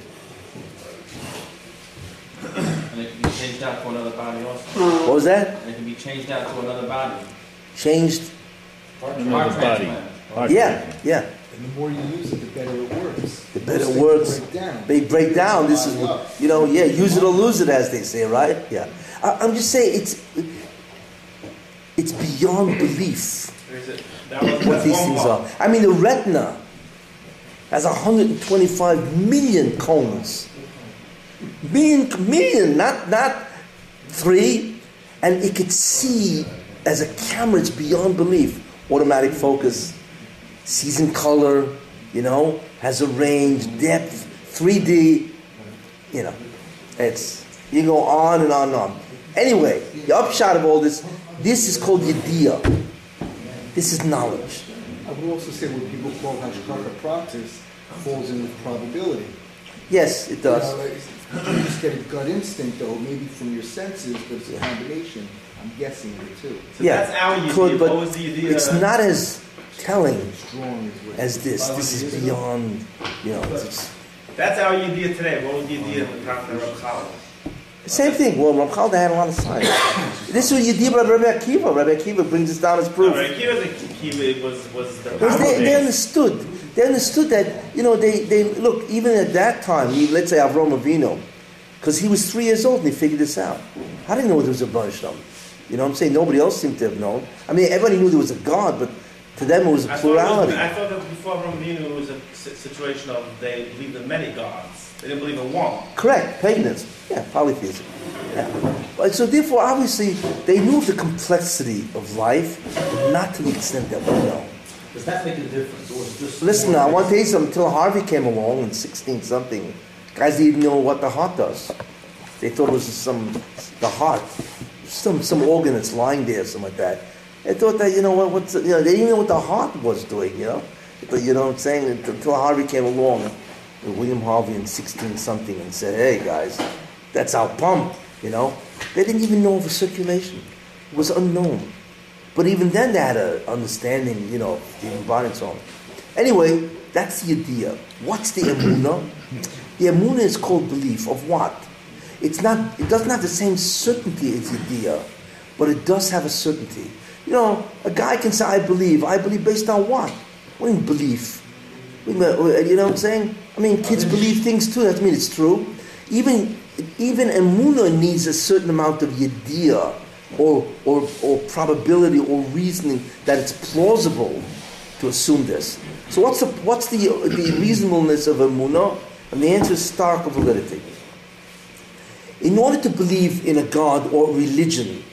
And it can be changed out to another body also. What was that? And it can be changed out to another body. Changed. Heart Another body. Heart Yeah, transplant. yeah. And the more you use it, the better it works. The better it things works. break down. They break down. This is, you know, yeah, use it or lose it, as they say, right? Yeah. I, I'm just saying, it's it's beyond belief There's a- that was- what these things are. I mean, the retina has 125 million cones. Million, million, not not three, and it could see as a camera. It's beyond belief. Automatic focus, sees in color, you know, has a range, depth, 3D. You know, it's you go on and on and on. Anyway, the upshot of all this, this is called yediyah. This is knowledge. I would also say what people call hashgacha pratis falls in with probability. Yes, it does. You know, like, you just get a gut instinct, though, maybe from your senses, but it's a combination. I'm guessing it too. So yeah, that's our idea. could, but what was the idea? it's uh, not as telling Strong is what. as this. This is beyond, you know. It's, That's our idea today. What was the idea of the time of Reb Challah? same thing. Well, Rav Chalda had a lot of science. (coughs) this is what you did about Rabbi Akiva. Rabbi Akiva brings us down as proof. Right, Kiva's a Kiva was was the Because they, they understood. They understood that, you know, they, they look, even at that time, he- let's say Avram Avinu, because he was three years old and he figured this out. How did he know there was a Baruch You know what I'm saying? Nobody else seemed to have known. I mean, everybody knew there was a God, but to them it was a I thought, was, plurality. I thought that before Ramavinu it was a situation of they believed in many gods. They didn't believe in one. Correct, paganism. Yeah, polytheism. Yeah. But so therefore, obviously, they knew the complexity of life, but not to the extent that we know. Does that make a difference, or is this? Listen, I want to tell you something. Until Harvey came along in 16 something, guys didn't even know what the heart does. They thought it was some, the heart, some, some organ that's lying there, something like that. They thought that, you know, what, what's, you know, they didn't even know what the heart was doing, you know. But, you know what I'm saying? Until Harvey came along, William Harvey in 16 something, and said, hey, guys, that's our pump, you know. They didn't even know of a circulation. It was unknown. But even then, they had an understanding, you know, the environment and so on. Anyway, that's the idea. What's the emuna? (coughs) The emuna is called belief of what? It's not. It doesn't have the same certainty as the idea, but it does have a certainty. You know, a guy can say, "I believe." I believe based on what? What do you mean belief? Minute, uh, You know what I'm saying? I mean, kids believe things too. That means it's true. Even even emuna needs a certain amount of yediyah or, or, or probability or reasoning that it's plausible to assume this. So what's the, what's the, the reasonableness of emuna? And the answer is stark of validity. In order to believe in a God or religion,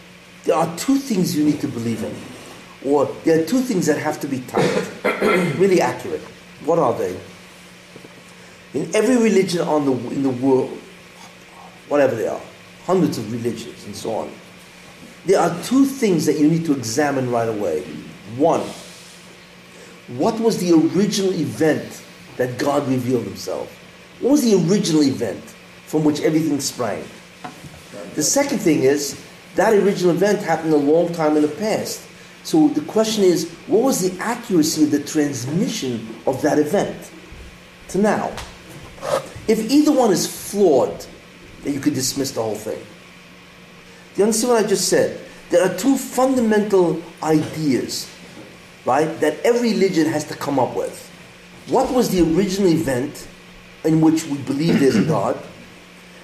there are two things you need to believe in, or there are two things that have to be typed, (coughs) really accurate. What are they? In every religion on the in the world, whatever they are, hundreds of religions and so on, there are two things that you need to examine right away. One, what was the original event that God revealed Himself? What was the original event from which everything sprang? The second thing is that original event happened a long time in the past. So the question is, what was the accuracy of the transmission of that event to now? If either one is flawed, then you could dismiss the whole thing. Do you understand what I just said? There are two fundamental ideas, right, that every religion has to come up with. What was the original event in which we believe there's (clears throat) a God?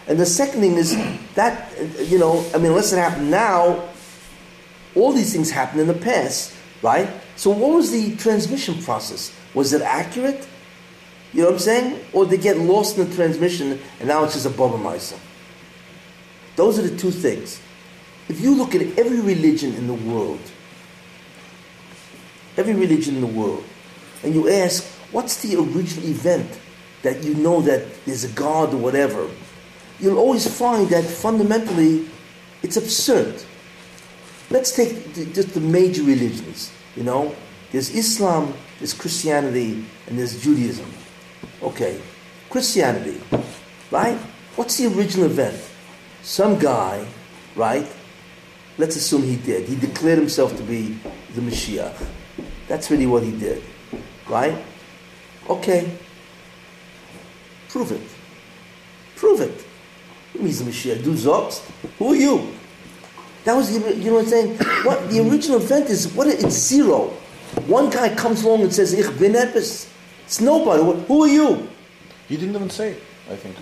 And the second thing is that, you know, I mean, unless it happened now, all these things happened in the past, right? So what was the transmission process? Was it accurate? You know what I'm saying? Or did they get lost in the transmission and now it's just a miser. Those are the two things. If you look at every religion in the world, every religion in the world, and you ask, what's the original event that you know that there's a God or whatever, you'll always find that fundamentally it's absurd. Let's take the, just the major religions, you know. There's Islam, there's Christianity, and there's Judaism. Okay, Christianity, right? What's the original event? Some guy, right? Let's assume he did. He declared himself to be the Mashiach. That's really what he did, right? Okay. Prove it. Prove it. He's the Mashiach. Du sagst. Who are you? That was, the, you know what I'm saying? What the original event is? What it's zero. One guy comes along and says, "Ich bin etwas." It's nobody. Who are you? He didn't even say it, I think.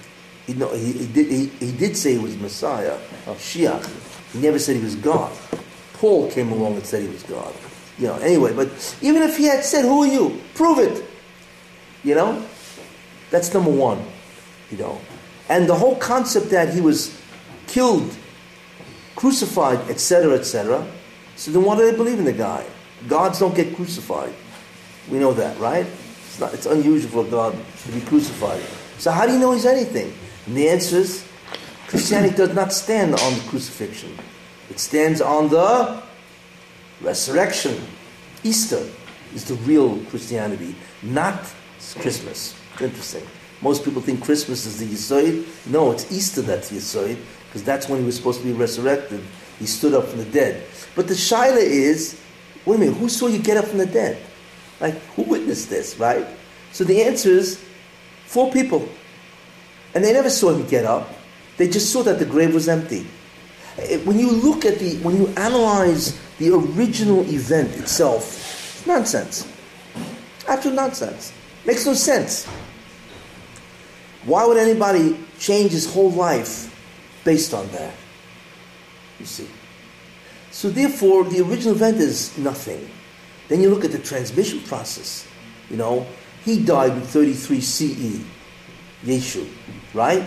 He, no, he, he did, he, he did say he was Messiah, oh. Shiach. He never said he was God. Paul came along and said he was God. You know, anyway, but even if he had said, Who are you? Prove it. You know? That's number one. You know. And the whole concept that he was killed, crucified, etc., etc. So then why do they believe in the guy? Gods don't get crucified. We know that, right? It's, not, it's unusual for God to be crucified. So how do you know he's anything? And the answer is Christianity does not stand on the crucifixion. It stands on the resurrection. Easter is the real Christianity, not Christmas. Interesting. Most people think Christmas is the Yisoid. No, it's Easter that's Yisoid, because that's when he was supposed to be resurrected. He stood up from the dead. But the Shaila is, wait a minute, who saw you get up from the dead? Like, who witnessed this, right? So the answer is four people. And they never saw him get up. They just saw that the grave was empty. Eh, When you look at the, when you analyze the original event itself, it's nonsense. Absolute nonsense. Makes no sense. Why would anybody change his whole life based on that? You see. So therefore, the original event is nothing. Then you look at the transmission process. You know, he died in 33 CE, Yeshu, right?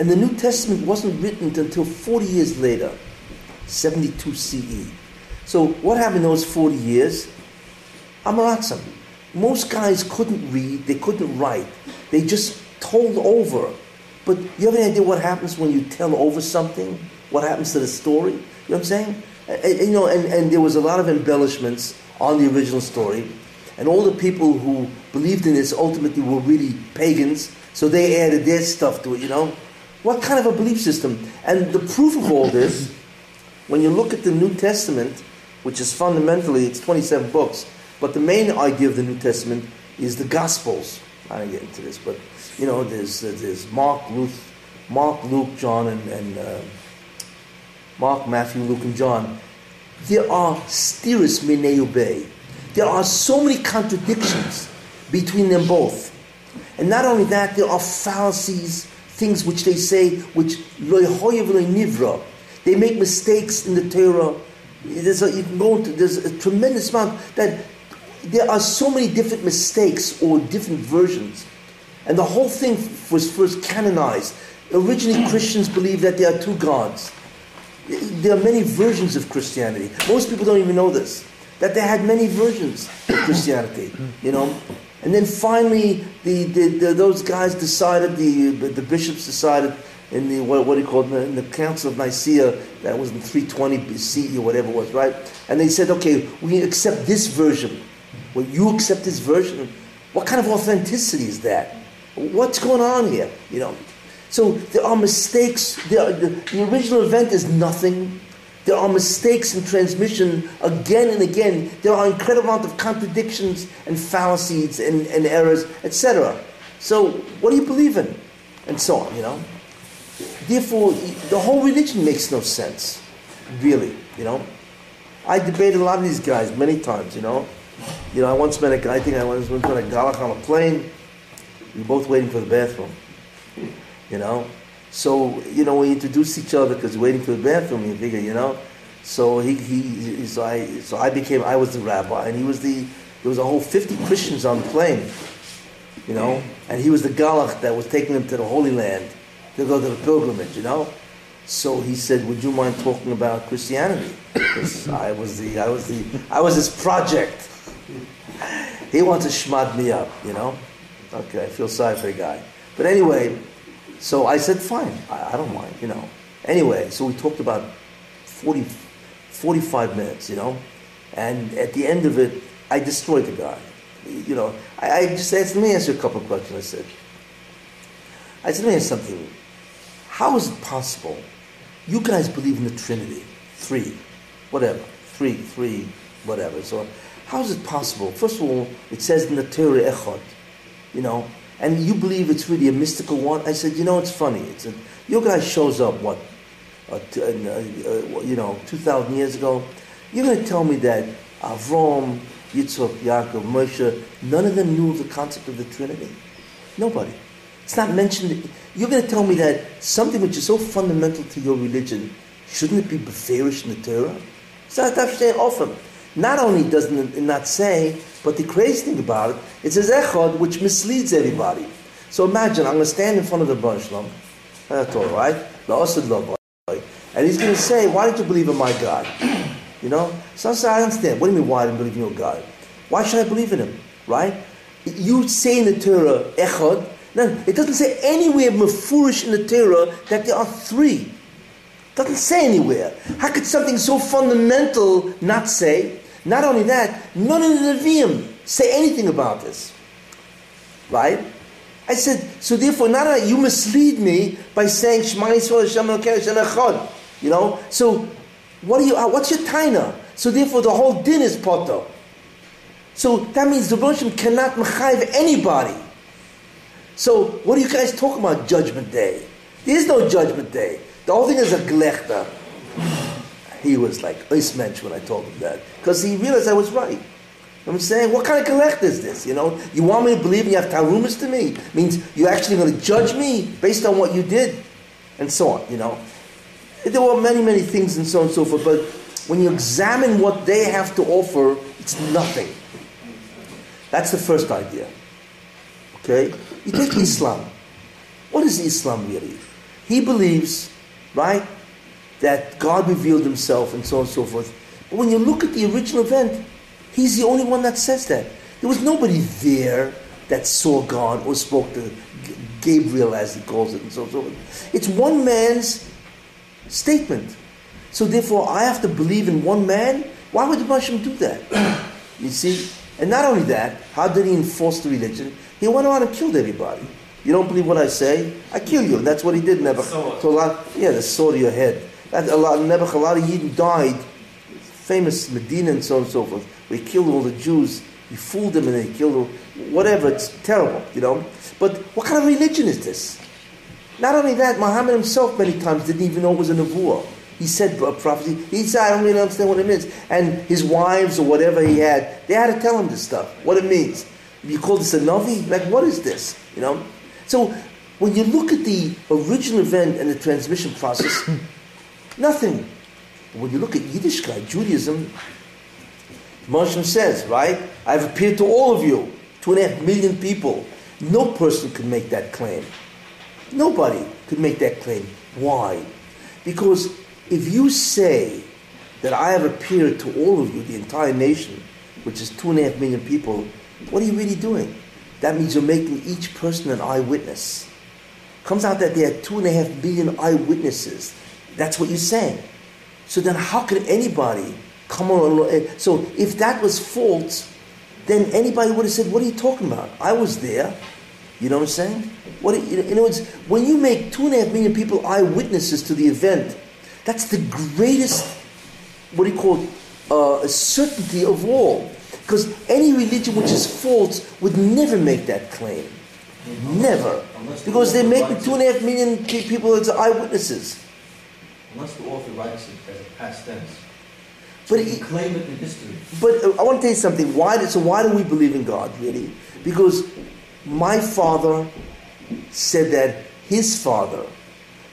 And the New Testament wasn't written until 40 years later, 72 CE. So what happened in those 40 years? Amaratzim. Most guys couldn't read, they couldn't write. They just told over. But you have any idea what happens when you tell over something? What happens to the story? You know what I'm saying? And, and, you know, and, and there was a lot of embellishments on the original story. And all the people who believed in this ultimately were really pagans, so they added their stuff to it, you know? What kind of a belief system? And the proof of all this, when you look at the New Testament, which is fundamentally, it's 27 books, but the main idea of the New Testament is the Gospels. I don't get into this, but you know, there's there's Mark, Luke, Mark, Luke, John, and, and uh, Mark, Matthew, Luke, and John. There are stiris minei There are so many contradictions between them both, and not only that, there are fallacies, things which they say which. They make mistakes in the Torah. There's a, you can go into, there's a tremendous amount that there are so many different mistakes or different versions. And the whole thing was first canonized. Originally, Christians believed that there are two gods. there are many versions of Christianity. Most people don't even know this. That they had many versions of Christianity, you know. And then finally, the, the, the, those guys decided, the, the bishops decided in the, what, what do you call it, in the Council of Nicaea, that was in 320 BC or whatever it was, right? And they said, okay, we accept this version. Well, you accept this version? What kind of authenticity is that? What's going on here, you know? So there are mistakes. There are, the, the original event is nothing. There are mistakes in transmission again and again. There are incredible amount of contradictions and fallacies and, and errors, etc. So what do you believe in? And so on, you know. Therefore, the whole religion makes no sense, really, you know. I debated a lot of these guys many times, you know. You know, I once met a guy, I think I once met a Galach on a plane. We were both waiting for the bathroom you know. So you know, we introduced each other because waiting for the bathroom. You figure, you know. So he, he so I so I became I was the rabbi and he was the there was a whole fifty Christians on the plane, you know, and he was the galach that was taking them to the Holy Land to go to the pilgrimage, you know. So he said, "Would you mind talking about Christianity?" Because I was the I was the I was his project. He wants to schmad me up, you know. Okay, I feel sorry for the guy, but anyway. So I said, fine, I, I, don't mind, you know. Anyway, so we talked about 40, 45 minutes, you know. And at the end of it, I destroyed the guy. You know, I, I just asked, let me ask you a couple of questions. I said, I said, let me ask something. How is it possible? You guys believe in the Trinity, three, whatever, three, three, whatever. So how is it possible? First of all, it says in the Torah Echad, you know, and you believe it's really a mystical one. I said, you know, it's funny. It's a, your guy shows up, what, uh, t- uh, uh, you know, 2,000 years ago. You're going to tell me that Avram, Yitzhak, Yaakov, Moshe, none of them knew the concept of the Trinity? Nobody. It's not mentioned. You're going to tell me that something which is so fundamental to your religion, shouldn't it be beferish in the Torah? Not often. Not only doesn't it not say, but the crazy thing about it, it says echad, which misleads everybody. So imagine, I'm going to stand in front of the Banshlam, that's all right, and he's going to say, why did you believe in my God? (clears throat) You know? So I say, I understand. What do you mean, why I believe in your God? Why should I believe in him? Right? You say in the Torah, echad, no, it doesn't say anywhere mafurish in the Torah that there are three. It doesn't say anywhere. How could something so fundamental not say? Not only that, none of the Nevi'im say anything about this. Right? I said, so therefore, not only you mislead me by saying Shema Yisrael Hashem Echad. You know, so what are you? Uh, what's your taina? So therefore, the whole din is poto. So that means the Roshim cannot mechayiv anybody. So what are you guys talking about? Judgment Day? There is no Judgment Day. The whole thing is a glechta he was like mensch when I told him that because he realized I was right. I'm saying, what kind of collect is this? You know, you want me to believe you have tarumas to me? Means you're actually going to judge me based on what you did, and so on. You know, there were many, many things and so on and so forth. But when you examine what they have to offer, it's nothing. That's the first idea. Okay, you take Islam. What is Islam really? He believes, right, that God revealed himself and so on and so forth. But when you look at the original event, he's the only one that says that. There was nobody there that saw God or spoke to Gabriel, as he calls it, and so on and so forth. It's one man's statement. So therefore, I have to believe in one man. Why would the Muslim do that? (clears throat) you see? And not only that, how did he enforce the religion? He went around and killed everybody. You don't believe what I say? I kill you. That's what he did. Never. So, yeah, the sword to your head. That a lot, Nebuchadnezzar Yidden died, famous Medina and so on and so forth. He killed all the Jews. He fooled them and they killed them. Whatever, it's terrible, you know. But what kind of religion is this? Not only that, Muhammad himself many times didn't even know it was a nevuah. He said a prophecy. He said, I don't really understand what it means. And his wives or whatever he had, they had to tell him this stuff, what it means. You call this a navi? Like, what is this? You know? So, when you look at the original event and the transmission process, Nothing. But when you look at Yiddishkeit, Judaism, Moshe says, right? I've appeared to all of you, two and a half million people. No person could make that claim. Nobody could make that claim. Why? Because if you say that I have appeared to all of you, the entire nation, which is two and a half million people, what are you really doing? That means you're making each person an eyewitness. Comes out that there are two and a half million eyewitnesses. That's what you're saying. So then, how could anybody come on? So if that was false, then anybody would have said, "What are you talking about? I was there." You know what I'm saying? What in other words, when you make two and a half million people eyewitnesses to the event, that's the greatest. What do you call it? Uh, certainty of all. Because any religion which is false would never make that claim. Never. Because they're making two and a half million people as eyewitnesses. Unless the author writes it as a past tense. But he- claim it in history. But I want to tell you something. Why? do- So why do we believe in God, really? Because my father said that his father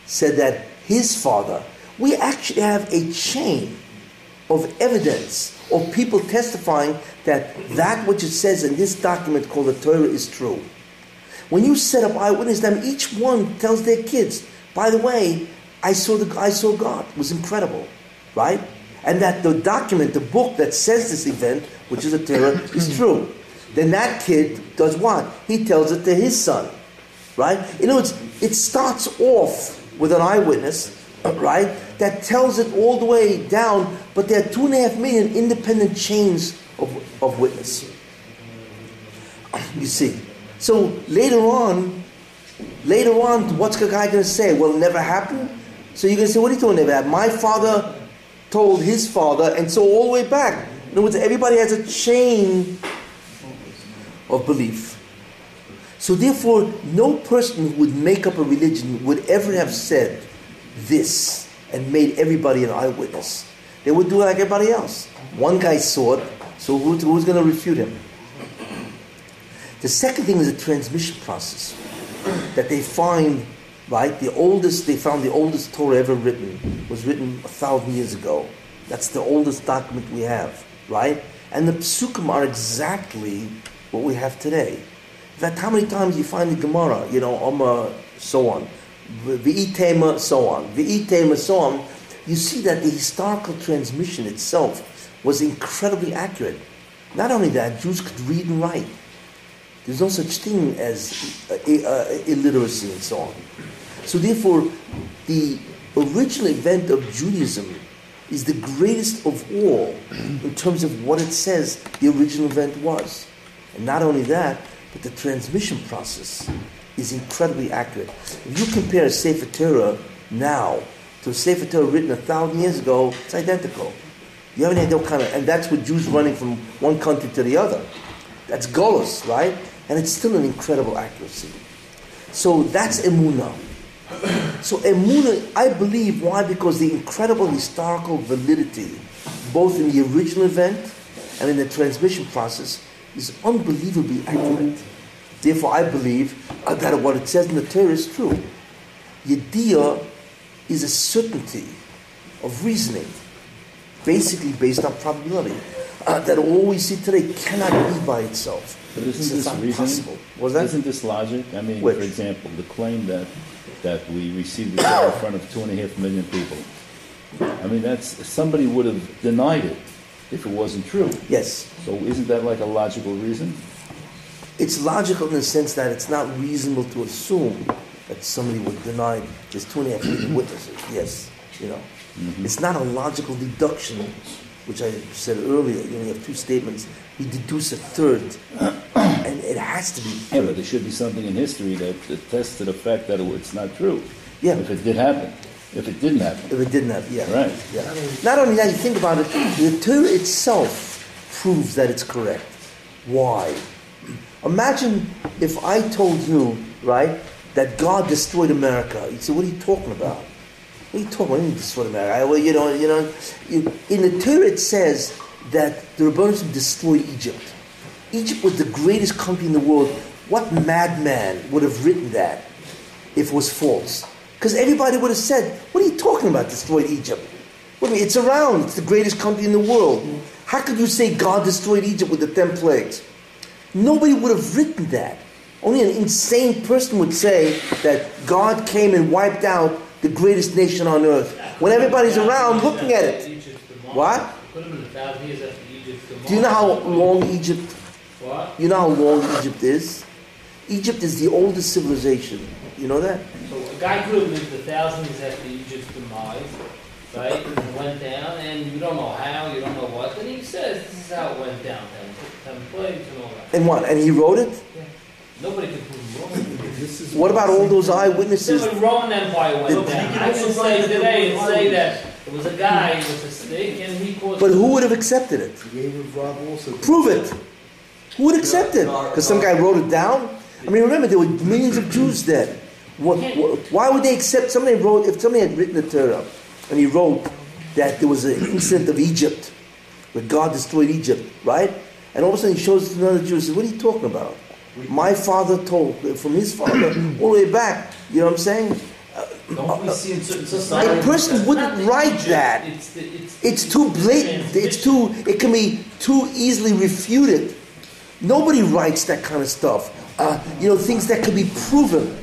said that his father. We actually have a chain of evidence of people testifying that that which it says in this document called the Torah is true. When you set up eyewitness them, each one tells their kids, by the way, I saw the I saw God. It was incredible. Right? And that the document, the book that says this event, which is a Torah, is mm. true. Then that kid does what? He tells it to his son. Right? In other words, it starts off with an eyewitness, (clears throat) right, that tells it all the way down, but there are two and a half million independent chains of, of witness. (clears throat) You see. So later on, later on, what's the guy going to say? Well, it never happened? So you're going to say, what are you talking about? My father told his father, and so all the way back. In other words, everybody has a chain of belief. So therefore, no person who would make up a religion would ever have said this and made everybody an eyewitness. They would do it like everybody else. One guy saw it, so who, who's going to refute him? The second thing is the transmission process. That they find, right, the oldest, they found the oldest Torah ever written was written a thousand years ago. That's the oldest document we have, right? And the psukim are exactly what we have today. In fact, how many times you find the Gemara, you know, Omar, so on, V'itema, so on, V'itema, so on, you see that the historical transmission itself was incredibly accurate. Not only that, Jews could read and write. There's no such thing as uh, illiteracy and so on. So therefore, the original event of Judaism is the greatest of all in terms of what it says the original event was. And not only that, but the transmission process is incredibly accurate. If you compare a Sefer Torah now to a Sefer Torah written a thousand years ago, it's identical. You haven't had no kind of, and that's with Jews running from one country to the other. That's Golos, right? And it's still an incredible accuracy. So that's Emunah. So Emunah, I believe, why? Because the incredible historical validity, both in the original event and in the transmission process, is unbelievably accurate. Therefore, I believe uh, that what it says in the Torah is true. Yediyah is a certainty of reasoning, basically based on probability. Uh, that all we see today cannot be by itself. But isn't this not reasoning? possible. Was that? Isn't this logic? I mean, Which? for example, the claim that that we received the Torah in front of two and a half million people. I mean, that's somebody would have denied it if it wasn't true. Yes. So isn't that like a logical reason? It's logical in the sense that it's not reasonable to assume that somebody would deny there's two and a half million witnesses. Yes, you know. Mm-hmm. It's not a logical deduction, which I said earlier. You only have two statements. We deduce a third, and it has to be Yeah, but there should be something in history that attests to the fact that it's not true. Yeah. If it did happen. If it didn't happen. If it didn't happen, yeah. Right. Yeah. Not only that, you think about it, the Torah itself proves that it's correct. Why? Imagine if I told you, right, that God destroyed America. You'd say, what are you talking about? What are you talking about? You mean destroyed America? I- Well, you know, you know, you- in the Torah it says that the Rebbeinu destroyed Egypt. Egypt was the greatest country in the world. What madman would have written that if it was false? Because everybody would have said, What are you talking about, destroyed Egypt? What mean? It's around, it's the greatest country in the world. How could you say God destroyed Egypt with the ten plagues? Nobody would have written that. Only an insane person would say that God came and wiped out the greatest nation on earth. when everybody's around looking at it. What? Could have been a thousand years after Egypt's. Do you know how long Egypt? What? You know how long Egypt is? Egypt is the oldest civilization. You know that? So a guy could have lived a thousand years after Egypt's demise, right? And went down, and you don't know how, you don't know what, but he says this is how it went down, ten, ten plagues and all that. And what? And he wrote it. Nobody can prove him wrong. What about all those eyewitnesses? The Roman Empire went The- down. I can say today and say that it was a guy with a stick and he caused. But who would have accepted it? The David Rob also. Prove it. Who would accept it? Because some guy wrote it down. I mean, remember there were millions of Jews then. What, what, why would they accept? Somebody wrote. If somebody had written the Torah, and he wrote that there was an incident of Egypt, where God destroyed Egypt, right? And all of a sudden he shows it to another Jew. He says, "What are you talking about? My father told from his father all the way back. You know what I'm saying? Don't we see in certain A societies? person wouldn't write that. It's, the, it's, It's too blatant. It's too. It can be too easily refuted. Nobody writes that kind of stuff. Uh, you know, things that can be proven.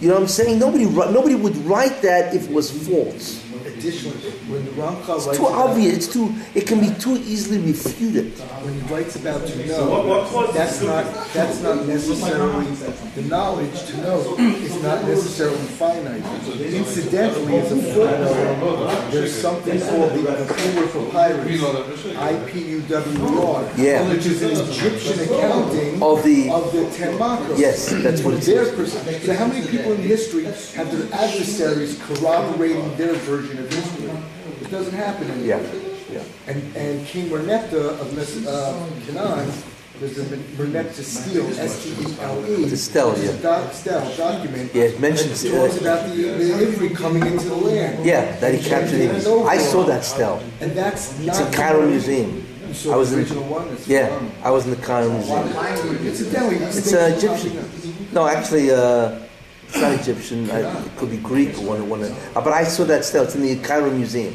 You know what I'm saying? Nobody. Nobody would write that if it was false. Additionally, when the Ramchal It's writes too about- obvious. It's too. It can be too easily refuted. when he writes about to So what- what know, that's not, that's not necessarily, the knowledge to know is not necessarily finite. Incidentally, as a footnote, there's something called the Ipuwer Papyrus, IPUWR. Yeah. Which is an Egyptian accounting Of the- of the Ten Makos. Yes, that's what it Their says. pers- So how many people in history have their adversaries corroborating their version of It doesn't happen anymore. Yeah. Yeah. And, and King Merneptah of Mes- uh, Canaan, there's a Merneptah stele, S-T-E-L-E. The stele, yeah. It's a doc, stele, document. Yeah, it mentions, it talks uh, about the, the Ivri coming into the land. Yeah, that he captured. It. I saw that stele. And that's not. It's in Cairo Museum. I was the in. original one? That's Yeah. I was in the Cairo Museum. Incidentally, these It's things uh, Egyptian. No, actually, uh, it's not Egyptian. I, it could be Greek or one. one but I saw that stele. It's in the Cairo Museum.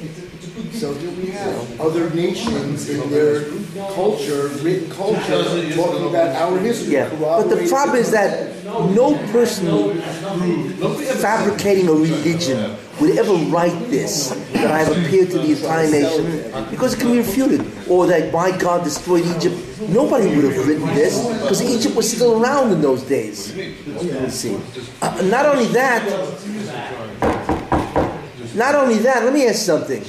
So do we have other nations in their culture, written culture, talking about our history. Yeah, but the problem is that no person fabricating a religion would ever write this that I have appeared to the entire nation because it can be refuted, or that my God destroyed Egypt. Nobody would have written this because Egypt was still around in those days. See, Uh, not only that, not only that. Let me ask something.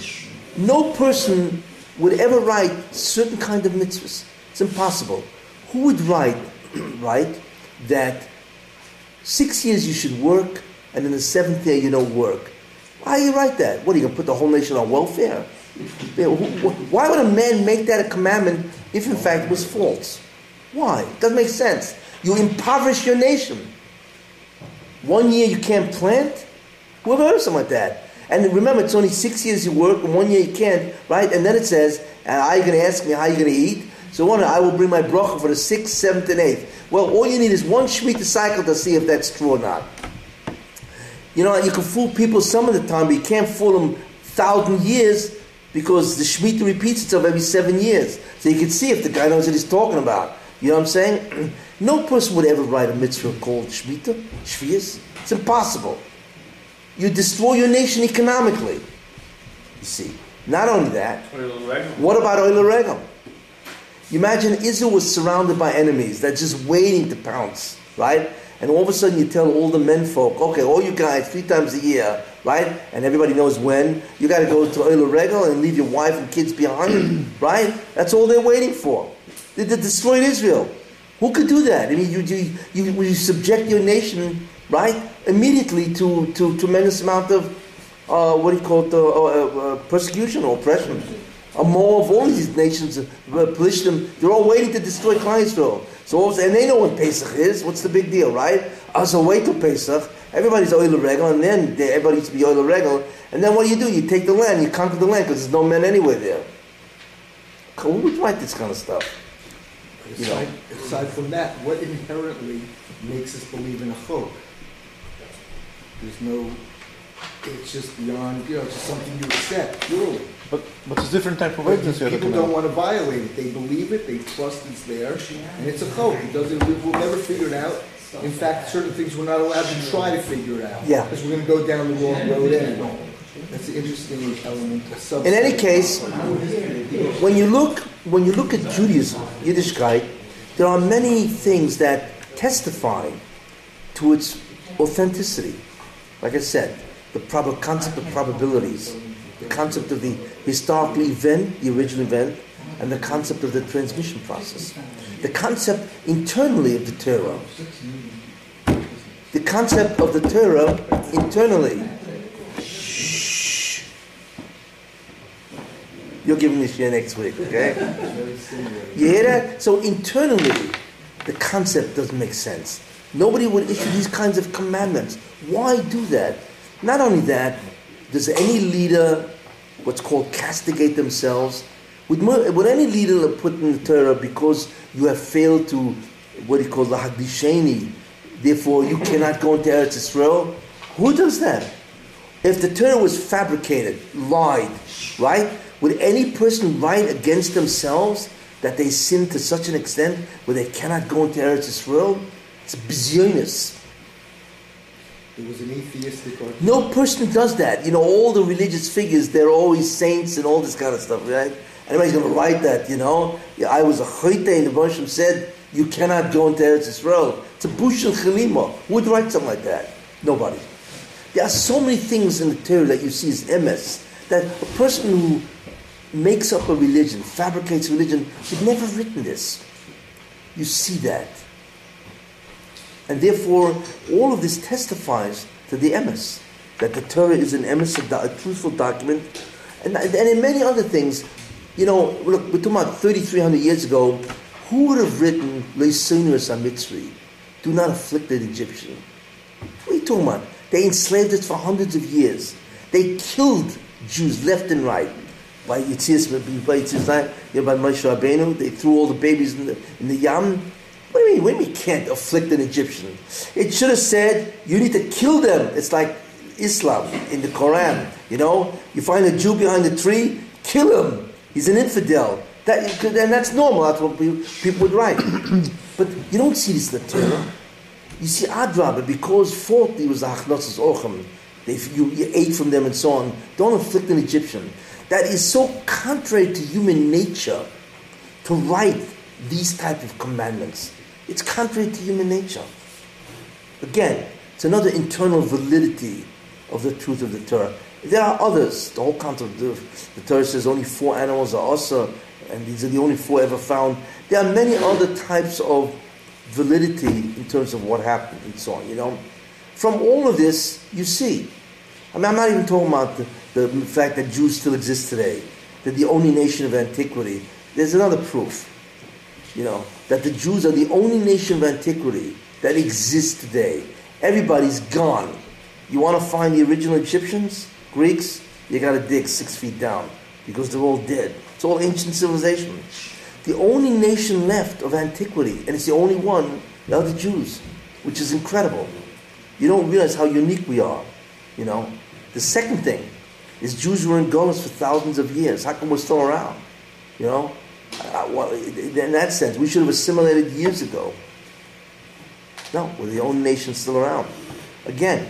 No person would ever write certain kind of mitzvahs. It's impossible. Who would write, (clears throat) write that six years you should work and in the seventh year you don't work? Why do you write that? What are you going to put the whole nation on welfare? You Why would a man make that a commandment if in fact it was false? Why? It doesn't make sense. You impoverish your nation. One year you can't plant? Who ever heard of something like that? And remember, it's only six years you work, and one year you can't, right? And then it says, uh, and are you going to ask me how you're going to eat? So one, I will bring my bracha for the sixth, seventh, and eighth. Well, all you need is one Shemitah cycle to see if that's true or not. You know, you can fool people some of the time, but you can't fool them thousand years because the Shemitah repeats itself every seven years. So you can see if the guy knows what he's talking about. You know what I'm saying? (clears throat) No person would ever write a mitzvah called Shemitah, Shvius. It's impossible. You destroy your nation economically. You see. Not only that, what about Oil? You imagine Israel was surrounded by enemies that's just waiting to pounce, right? And all of a sudden you tell all the men folk, okay, all you guys, three times a year, right? And everybody knows when, you got to go to Olei Regel and leave your wife and kids behind, (clears throat) right? That's all they're waiting for. They, they destroyed Israel. Who could do that? I mean, you, you, you, you subject your nation, right, immediately to, to tremendous amount of, uh, what do you call it, uh, uh, uh, persecution or oppression. A more of all these nations, uh, Plishtim, they're all waiting to destroy Yisrael. So, and they know what Pesach is. What's the big deal, right? As a way to Pesach. Everybody's olei regel, and then everybody to be olei regel. And then what do you do? You take the land, you conquer the land because there's no men anywhere there. Who would write this kind of stuff? You know. Aside, aside from that, what inherently makes us believe in a hope? There's no, it's just beyond, you know, it's just something you accept purely. But, but it's different type of evidence you're people looking don't at. want to violate it. They believe it, they trust it's there, and it's a hope. It doesn't, we- we'll never figure it out. In fact, certain things we're not allowed to try to figure it out. Yeah. Because we're going to go down the wrong road anyway. That's an interesting element. a subset. In any case, when you look when you look at Judaism, Yiddishkeit, there are many things that testify to its authenticity. Like I said, the concept of probabilities, the concept of the historical event, the original event, and the concept of the transmission process. The concept internally of the Torah. The concept of the Torah internally. Shh. You're giving me shit next week, okay? You hear that? So internally, the concept doesn't make sense. Nobody would issue these kinds of commandments. Why do that? Not only that, does any leader, what's called castigate themselves? Would, would any leader put in the Torah because you have failed to, what he calls the Hagdisheni, therefore you cannot go into Eretz Israel? Who does that? If the Torah was fabricated, lied, right? Would any person write against themselves that they sin to such an extent where they cannot go into Eretz Israel? It's bizarreness. It was an atheistic argument. No person does that. You know, all the religious figures, they're always saints and all this kind of stuff, right? Anybody's going to write that, you know? Yeah, I was a chayte and the Bershom said, you cannot go into Eretz Israel. It's a bush and chalima. Who would write something like that? Nobody. There are so many things in the Torah that you see as MS that a person who makes up a religion, fabricates religion, would never have written this. You see that. And therefore, all of this testifies to the emes, that the Torah is an emes, a, truthful document. And, and in many other things, you know, look, we're talking about 3,300 years ago, who would have written Leisinus Amitzri, do not afflict the Egyptian? What are you talking about? They enslaved us for hundreds of years. They killed Jews left and right. By Yitzhak, by Yitzhak, by Moshe Rabbeinu, they threw all the babies in the, in the Yam. What do you mean? What do you mean can't afflict an Egyptian? It should have said, you need to kill them. It's like Islam in the Quran. You know, you find a Jew behind a tree, kill him. He's an infidel. That, and that's normal. That's what pe- people would write. (clears throat) but you don't see this in the Torah. You see Adrabah, because forty was the Achnosas Ochem, they, you, you ate from them and so on. Don't afflict an Egyptian. That is so contrary to human nature to write these type of commandments. It's contrary to human nature. Again, it's another internal validity of the truth of the Torah. There are others. The whole concept of the Torah says only four animals are also, and these are the only four ever found. There are many other types of validity in terms of what happened and so on. You know, from all of this, you see. I mean, I'm not even talking about the, the fact that Jews still exist today. They're the only nation of antiquity. There's another proof you know, that the Jews are the only nation of antiquity that exists today. Everybody's gone. You want to find the original Egyptians, Greeks? You got to dig six feet down because they're all dead. It's all ancient civilization. The only nation left of antiquity, and it's the only one, are the Jews, which is incredible. You don't realize how unique we are. You know. The second thing is Jews were in Golis for thousands of years. How come we're still around? You know. Uh, well, in that sense, we should have assimilated years ago. No, we're the only nation still around. Again,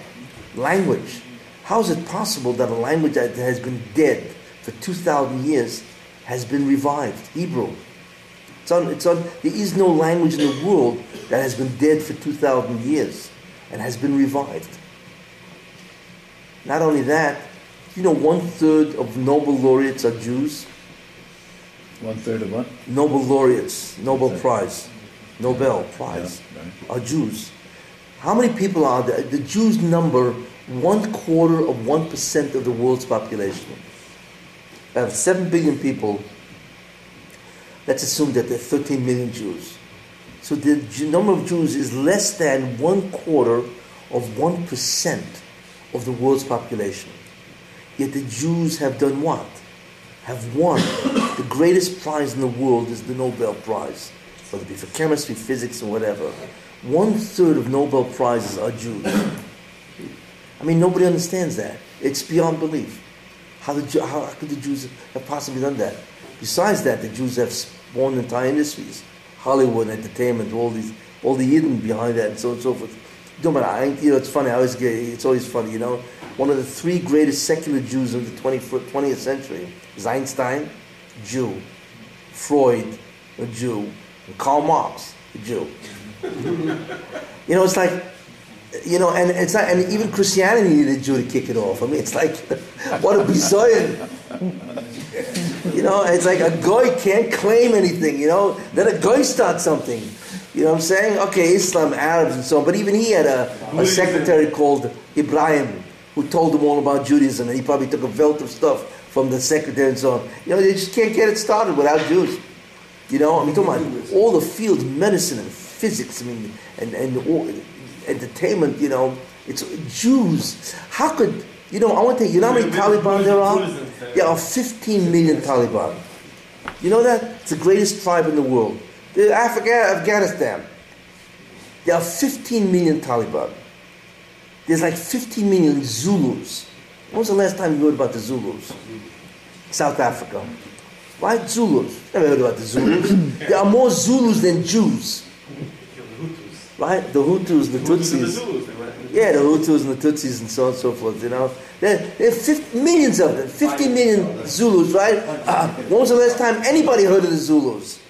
language. How is it possible that a language that has been dead for 2,000 years has been revived? Hebrew. It's on, it's on, there is no language in the world that has been dead for 2,000 years and has been revived. Not only that, you know, one third of Nobel laureates are Jews. One third of what? Nobel laureates, Nobel Prize, Nobel Prize, Yeah, right. are Jews. How many people are there? The Jews number one quarter of one percent of the world's population. Out of seven billion people, let's assume that there are 13 million Jews. So the number of Jews is less than one quarter of one percent of the world's population. Yet the Jews have done what? Have won the greatest prize in the world is the Nobel Prize, whether it be for chemistry, physics, or whatever. One third of Nobel prizes are Jews. I mean, nobody understands that. It's beyond belief. How, the, how could the Jews have possibly done that? Besides that, the Jews have spawned entire industries, Hollywood, entertainment, all these, all the hidden behind that, and so on and so forth. Know, but I, you know, it's funny. I always get, it's always funny, you know. one of the three greatest secular Jews of the 20th, 20th century Einstein, Jew, Freud, a Jew, Karl Marx, a Jew. you know, it's like, you know, and it's not, and even Christianity needed a Jew to kick it off. I mean, it's like, (laughs) what a bizarre. You know, it's like a guy can't claim anything, you know, then a guy starts something. You know what I'm saying? Okay, Islam, Arabs, and so on. But even he had a, a secretary called Ibrahim who told him all about Judaism, and he probably took a belt of stuff from the secretary and so on. You know, they just can't get it started without Jews. You know, I mean, talking about all the fields, medicine and physics, I mean, and, and all, entertainment, you know, it's Jews. How could, you know, I want to tell you, you know how many Taliban there are? There are 15 million Taliban. You know that? It's the greatest tribe in the world. The Africa, Afghanistan. There are 15 million Taliban. There's like 15 million Zulus. When was the last time you heard about the Zulus? South Africa. Right? Zulus. Never heard about the Zulus. (coughs) there are more Zulus than Jews. Right? The Hutus, the Tutsis. Yeah, the Hutus and the Tutsis and so on and so forth, you know. There, there are 50, millions of them, 50 million Zulus, right? Uh, when was the last time anybody heard of the Zulus?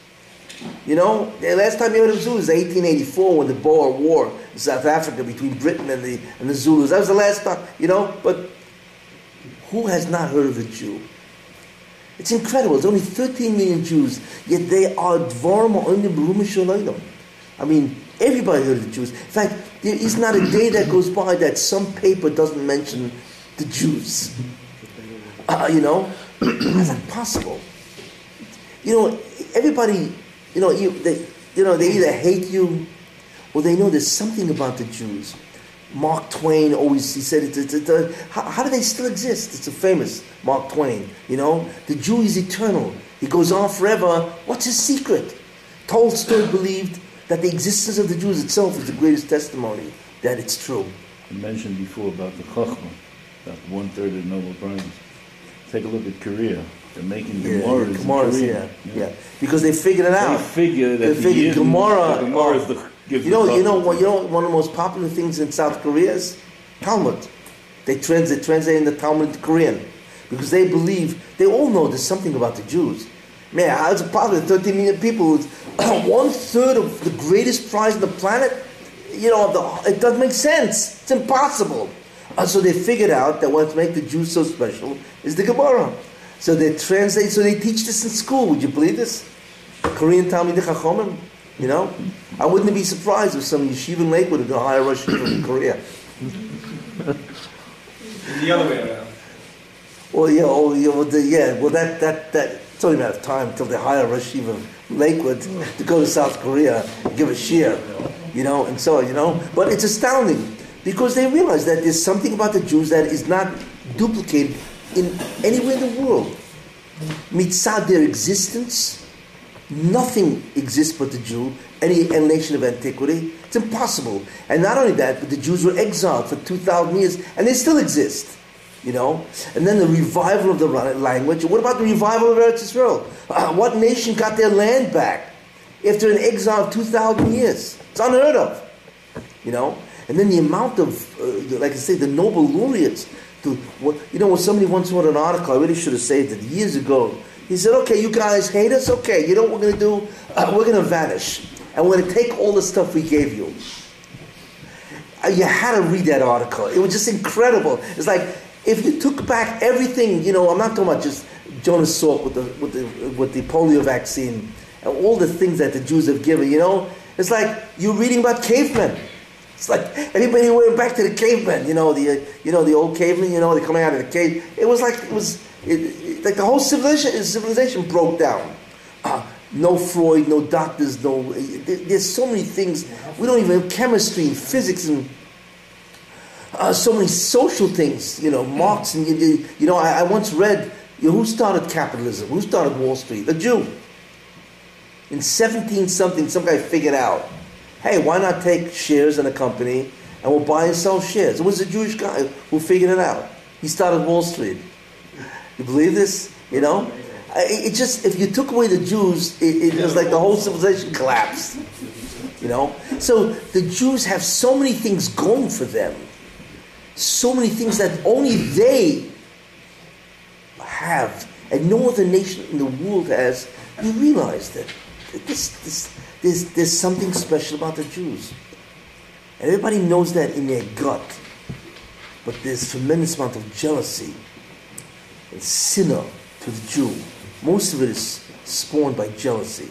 You know, the last time you heard of Zulus was 1884 when the Boer War in South Africa between Britain and the, and the Zulus. That was the last time, you know, but who has not heard of a Jew? It's incredible. There's only 13 million Jews, yet they are Dvarim Onim B'Rumishalayim. I mean, everybody heard of the Jews. In fact, there is not a day that goes by that some paper doesn't mention the Jews. Uh, you know, how's that possible? You know, everybody, you know, you, they, you know, they either hate you or they know there's something about the Jews. Mark Twain always he said it. how, how, do they still exist? It's a famous Mark Twain. You know, the Jew is eternal. He goes on forever. What's his secret? Tolstoy believed that the existence of the Jews itself is the greatest testimony that it's true. I mentioned before about the Chachma, about one third of the Nobel Prize. Take a look at Korea. They're making Yeah, Gemaras. in Gemaras, Korea. yeah, yeah, because they figured it They out. figure that They the figured Gemara- the Gemara is the, gives You know, you know, what- you know, one of the most popular things in South Korea is Talmud. They translate, translate the Talmud into Korean because they believe they all know there's something about the Jews. Man, how is it possible? 13 million people, (clears throat) one third of the greatest prize on the planet. You know, the, it doesn't make sense. It's impossible. Uh, so they figured out that what makes the Jews so special is the Gemara. So they translate. So they teach this in school. Would you believe this? Korean Talmidei Chachomim. You know, I wouldn't be surprised if some yeshiva in Lakewood would hire Rosh Yeshiva in Korea. The other way around. Well, yeah, oh, yeah, well, the, yeah, well, that, that, that, it's only a matter of time until they hire Rosh Yeshiva in Lakewood to go to South Korea and give a shiur, you know, and so on, you know. But it's astounding because they realize that there's something about the Jews that is not duplicated in anywhere in the world. Mitzad their existence, nothing exists but the Jew, any, nation of antiquity. It's impossible. And not only that, but the Jews were exiled for 2,000 years, and they still exist. You know? And then the revival of the language. What about the revival of Eretz Israel? Uh, what nation got their land back after an exile of 2,000 years? It's unheard of. You know? And then the amount of, uh, like I say, the Nobel laureates. To, what, you know, when somebody once wrote an article, I really should have said it years ago. He said, okay, you guys hate us? Okay, you know what we're going to do? Uh, we're going to vanish. And we're going to take all the stuff we gave you. Uh, you had to read that article. It was just incredible. It's like if you took back everything, you know, I'm not talking about just Jonas Salk with the with the with the polio vaccine and all the things that the Jews have given. You know, it's like you're reading about cavemen. It's like everybody went back to the cavemen. You know, the uh, you know the old cavemen. You know, they're coming out of the cave. It was like it was it, it- like the whole civilization civilization broke down. Uh, no Freud, no doctors, no. there- There's so many things we don't even have chemistry and physics and uh, so many social things, you know, Marx and you, you, know, I, I once read, you know, who started capitalism? Who started Wall Street? A Jew. In 17 something, some guy figured out, hey, why not take shares in a company and we'll buy and sell shares? It was a Jewish guy who figured it out. He started Wall Street. You believe this? You know? It, it just, if you took away the Jews, it, it was like the whole civilization collapsed. You know? So the Jews have so many things going for them. so many things that only they have and no other nation in the world has, you realize that this, this, there's, there's something special about the Jews. And everybody knows that in their gut. But there's tremendous amount of jealousy and sinner to the Jew. Most of it is spawned by jealousy.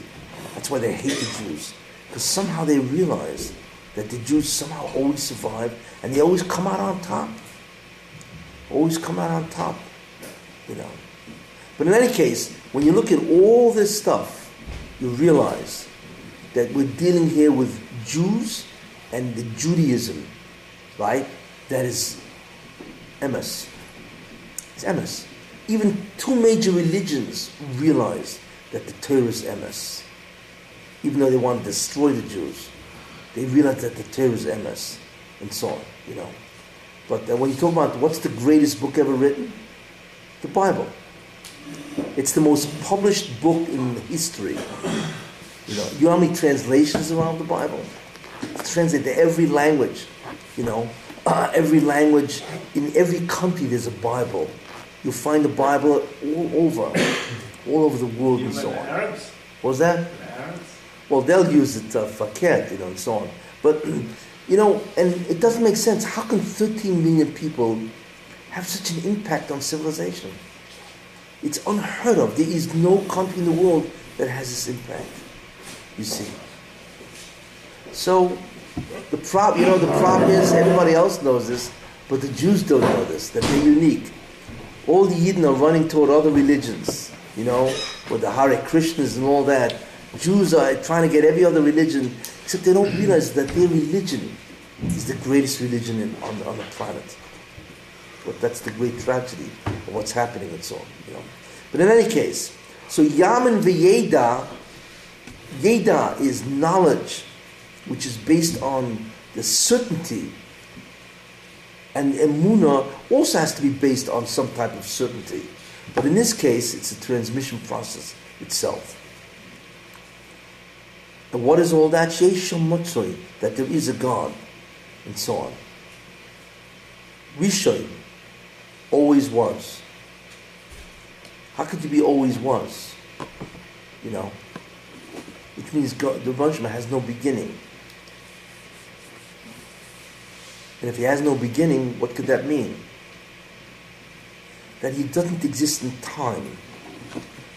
That's why they hate the Jews. Because somehow they realize that the Jews somehow always survive and they always come out on top. Always come out on top. You know. But in any case, when you look at all this stuff, you realize that we're dealing here with Jews and the Judaism, right? That is emes. It's emes. Even two major religions realize that the Torah is emes. Even though they want to destroy the Jews, they realize that the Torah is emes, and so on, you know. But uh, when you talk about what's the greatest book ever written, the Bible. It's the most published book in history. You know, you know how many translations around the Bible? It's translated to every language. You know, uh, (clears throat) every language in every country there's a Bible. You'll find the Bible all over, all over the world and so on. Arabs? What was that? Arabs? Well, they'll use it uh, fakir, you know, and so on. But (clears throat) you know, and it doesn't make sense. How can 13 million people have such an impact on civilization? It's unheard of. There is no country in the world that has this impact. You see. So the problem, you know, the problem is everybody else knows this, but the Jews don't know this. That they're unique. All the Yidden are running toward other religions. You know, with the Hare Krishnas and all that. Jews are trying to get every other religion, except they don't realize that their religion is the greatest religion in, on, on the planet. But that's the great tragedy of what's happening and so on. You know. But in any case, so Yamin V'Yeda, Yeda is knowledge, which is based on the certainty. And Emuna also has to be based on some type of certainty. But in this case, it's a transmission process itself. And what is all that? Shesham that there is a God, and so on. Rishon always was. How could you be always was? You know? Which means God, the Rishon has no beginning. And if he has no beginning, what could that mean? That he doesn't exist in time.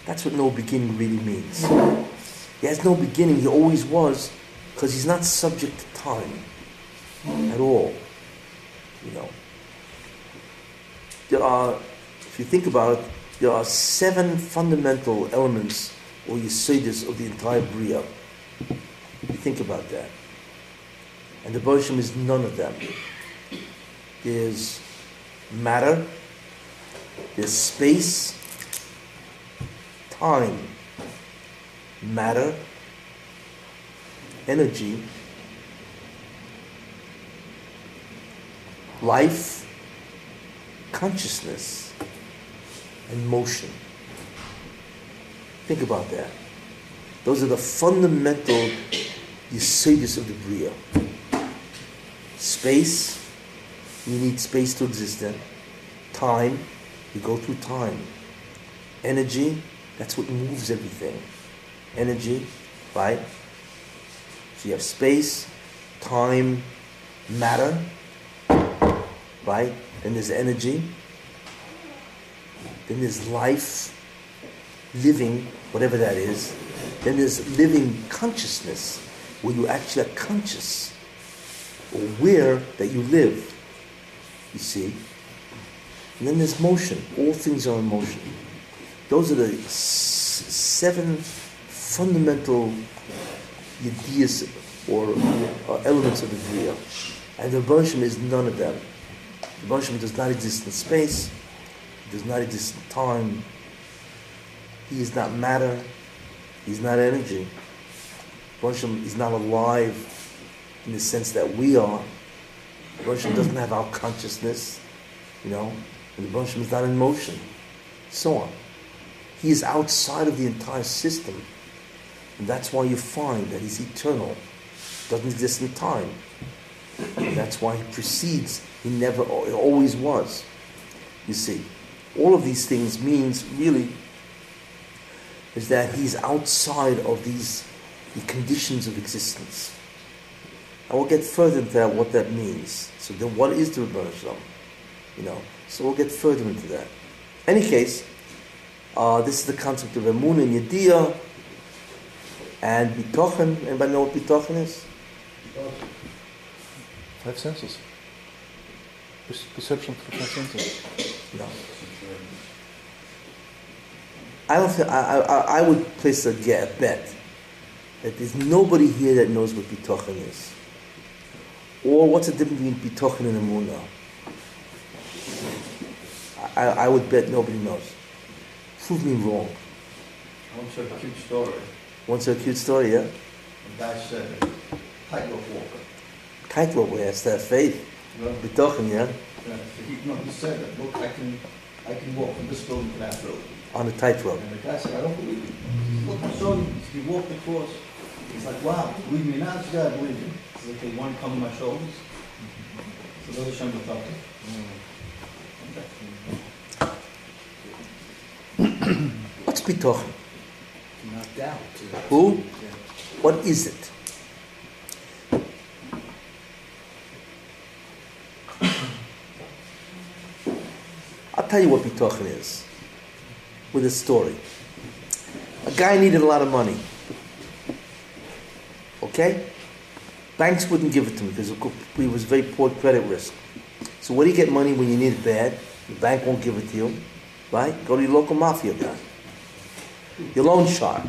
That's what no beginning really means. He has no beginning, he always was, because he's not subject to time at all. You know. There are, if you think about it, there are seven fundamental elements or yesodis of the entire Bria. Think about that. And the Boshim is none of them. There's matter, there's space, time, matter, energy, life, consciousness, and motion. Think about that. Those are the fundamental yesodis of the Bria. Space, you need space to exist in. Time, you go through time. Energy, that's what moves everything. Energy, right? So you have space, time, matter, right? Then there's energy. Then there's life, living, whatever that is. Then there's living consciousness, where you actually are conscious, or where that you live. You see? And then there's motion. All things are in motion. Those are the s- seven fundamental ideas or elements of the Bria. And the Boshim is none of them. The Boshim does not exist in space, does not exist in time. He is not matter, he's not energy. Boshim is not alive in the sense that we are. The Boshim doesn't have our consciousness, you know, and the Boshim is not in motion. So on. He is outside of the entire system. And that's why you find that he's eternal, doesn't exist in time. That's why he precedes. He never, he always was. You see, all of these things means really is that he's outside of these the conditions of existence. And we'll get further into that, what that means. So then what is the Ribono Shel Olam? You know, so we'll get further into that. Any case, uh, this is the concept of Emun and Yediyah and Bitochen. Anybody know what Bitochen is? Five senses. Perception through five senses. No. I don't think, I, I, I- I would place a bet that there's nobody here that knows what Bitochen is. Or what's the difference between Bitochen and Emunah? I, I would bet nobody knows. Prove me wrong. To a cute story. What's a cute story, yeah? A guy said, tightrope walker. Tightrope, walker, yes, that faith. Well, Bitochen, yeah? uh, he, no, he said that, look, I can, I can walk from this building to that building. On a tightrope. And the guy said, I don't believe you. Look, I saw you. He walked across. He's like, wow, believe me now, this guy believe you. He's like, they want to come to my shoulders. So those are Shem mm. B'Tachton. What's Bitochen? Not doubt. Who? What is it? I'll tell you what Bitochen is with a story. A guy needed a lot of money. Okay? Banks wouldn't give it to me because he was very poor credit risk. So where do you get money when you need it bad? The bank won't give it to you. Right? Go to your local mafia guy. Your loan shark.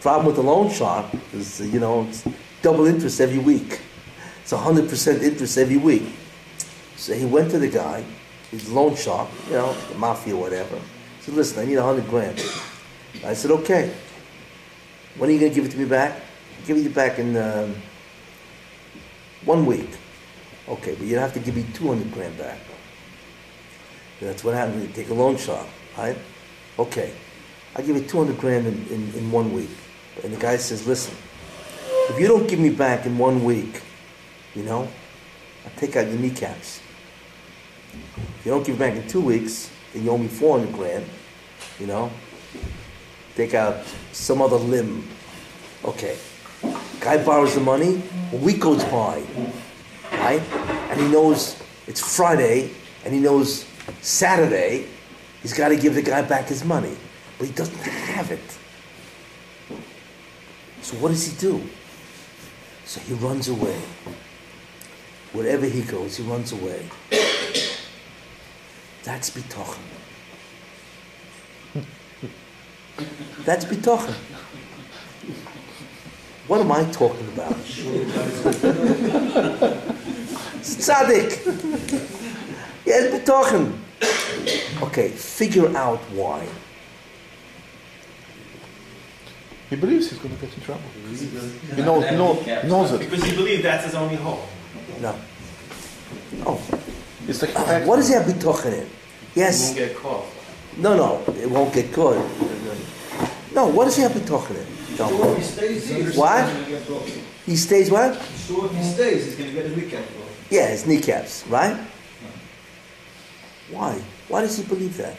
Problem with the loan shark is, uh, you know, it's double interest every week. It's 100% interest every week. So he went to the guy, he's a loan shark, you know, the mafia, whatever. He said, listen, I need 100 grand. I said, okay. When are you to give it to me back? I'll give it back in um, one week. Okay, but you have to give me 200 grand back. That's what happens when you take a loan shark, right? Okay. I give you 200 grand in, in, in one week. And the guy says, listen, if you don't give me back in one week, you know, I'll take out your kneecaps. If you don't give back in two weeks, then you owe me 400 grand, you know, take out some other limb. Okay. Guy borrows the money, a week goes by, right? And he knows it's Friday, and he knows Saturday, he's got to give the guy back his money but he doesn't have it. So what does he do? So he runs away. Wherever he goes, he runs away. That's bitochen. That's bitochen. What am I talking about? It's tzaddik. Yes, bitochen. Okay, figure out why. He believes he's going to get in trouble. He knows, he know, he knows it. Because he believes that's his only hope. No. Oh, It's like uh, what does he have bitochen in? You Yes. won't get caught. No, no, it won't get caught. No, what does he have bitochen in? Tell Sure, me. he stays he's What? gonna get broken. He stays what? Sure, if he stays, he's gonna get his weekend broken. Yeah, his kneecaps, right? Why? Why does he believe that?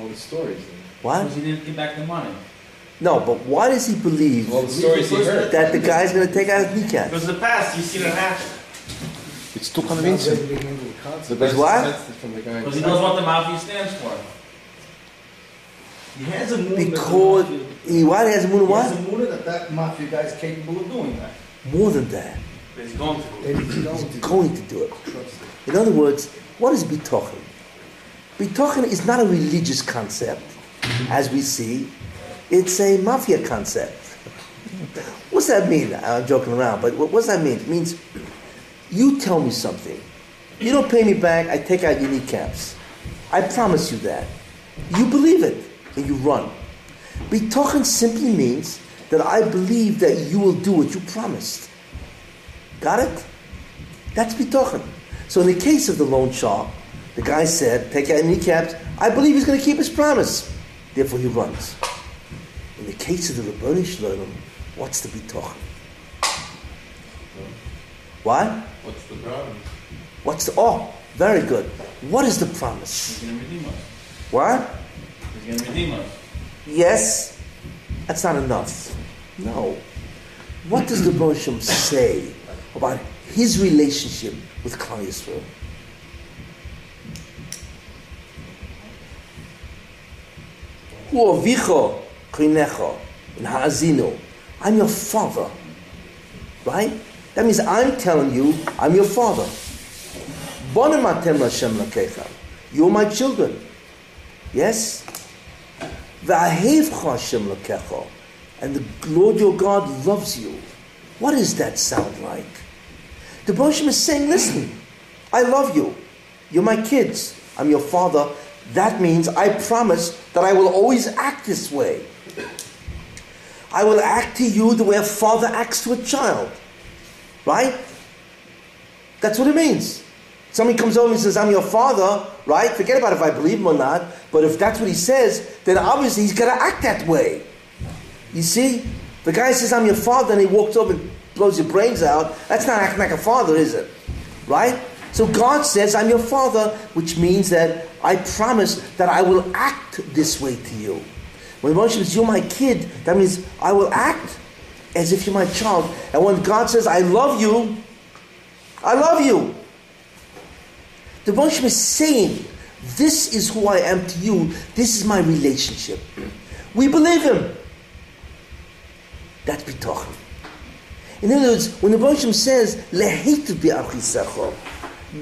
All the stories. Why? Because he didn't get back the money. No, but why does he believe All the stories he heard. that the guy's going to take out his kneecaps? Because in the past, you've seen it happen. It's too convincing. ready to the Because best what? message from the guy. Because he knows what the mafia stands for. He has a moon Because that the mafia, he why has moon he has what? moon that that mafia guy is capable of doing that. More than that, But he's going to. And he's he's to going to do it. In other words, what is bitochen? Bitochen is not a religious concept, mm-hmm. as we see. It's a mafia concept. What's that mean? I'm joking around, but what, what's that mean? It means you tell me something. You don't pay me back, I take out your kneecaps. I promise you that. You believe it, and you run. Bitochen simply means that I believe that you will do what you promised. Got it? That's bitochen. So in the case of the loan shark, the guy said, take out kneecaps. I believe he's going to keep his promise. Therefore he runs. In the case of the Ribono Shel Olam, what's the bitochen? What? What's the problem? What's the, oh, very good. What is the promise? He's gonna redeem us. What? He's gonna redeem us. Yes, that's not enough. No. What does the Bosham say about his relationship with Klal Yisrael? Hu in. I'm your father. Right? That means I'm telling you, I'm your father. Bonim atem Hashem. You're my children. Yes? And the Lord your God loves you. What does that sound like? The Boshim is saying, listen, I love you. You're my kids. I'm your father. That means I promise that I will always act this way. I will act to you the way a father acts to a child. Right? That's what it means. Somebody comes over and says, I'm your father, right? Forget about if I believe him or not. But if that's what he says, then obviously he's going to act that way. You see? The guy says, I'm your father, and he walks over and blows your brains out. That's not acting like a father, is it? Right? So God says, I'm your father, which means that I promise that I will act this way to you. When Moshe says, You're my kid, that means I will act as if you're my child. And when God says, I love you, I love you. The Moshe is saying, This is who I am to you, this is my relationship. We believe him. That's bitachon. In other words, when the Moshe says, Leheitu bi'achisecho,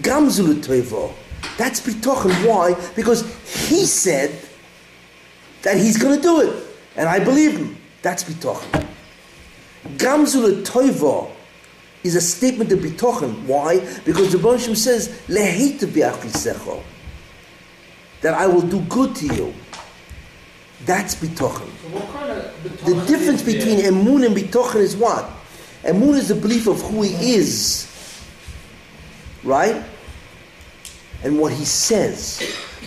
gamzu l'toivo, that's bitachon. Why? Because he said that he's going to do it. And I believe him. That's bitachon. Gamzu l'toivo is a statement of bitachon. Why? Because the Moshe says, Leheitu bi'achisecho, that I will do good to you. That's bitachon. So kind of The difference is there? between emun and bitachon is what? Emun is the belief of who he is, right? And what he says.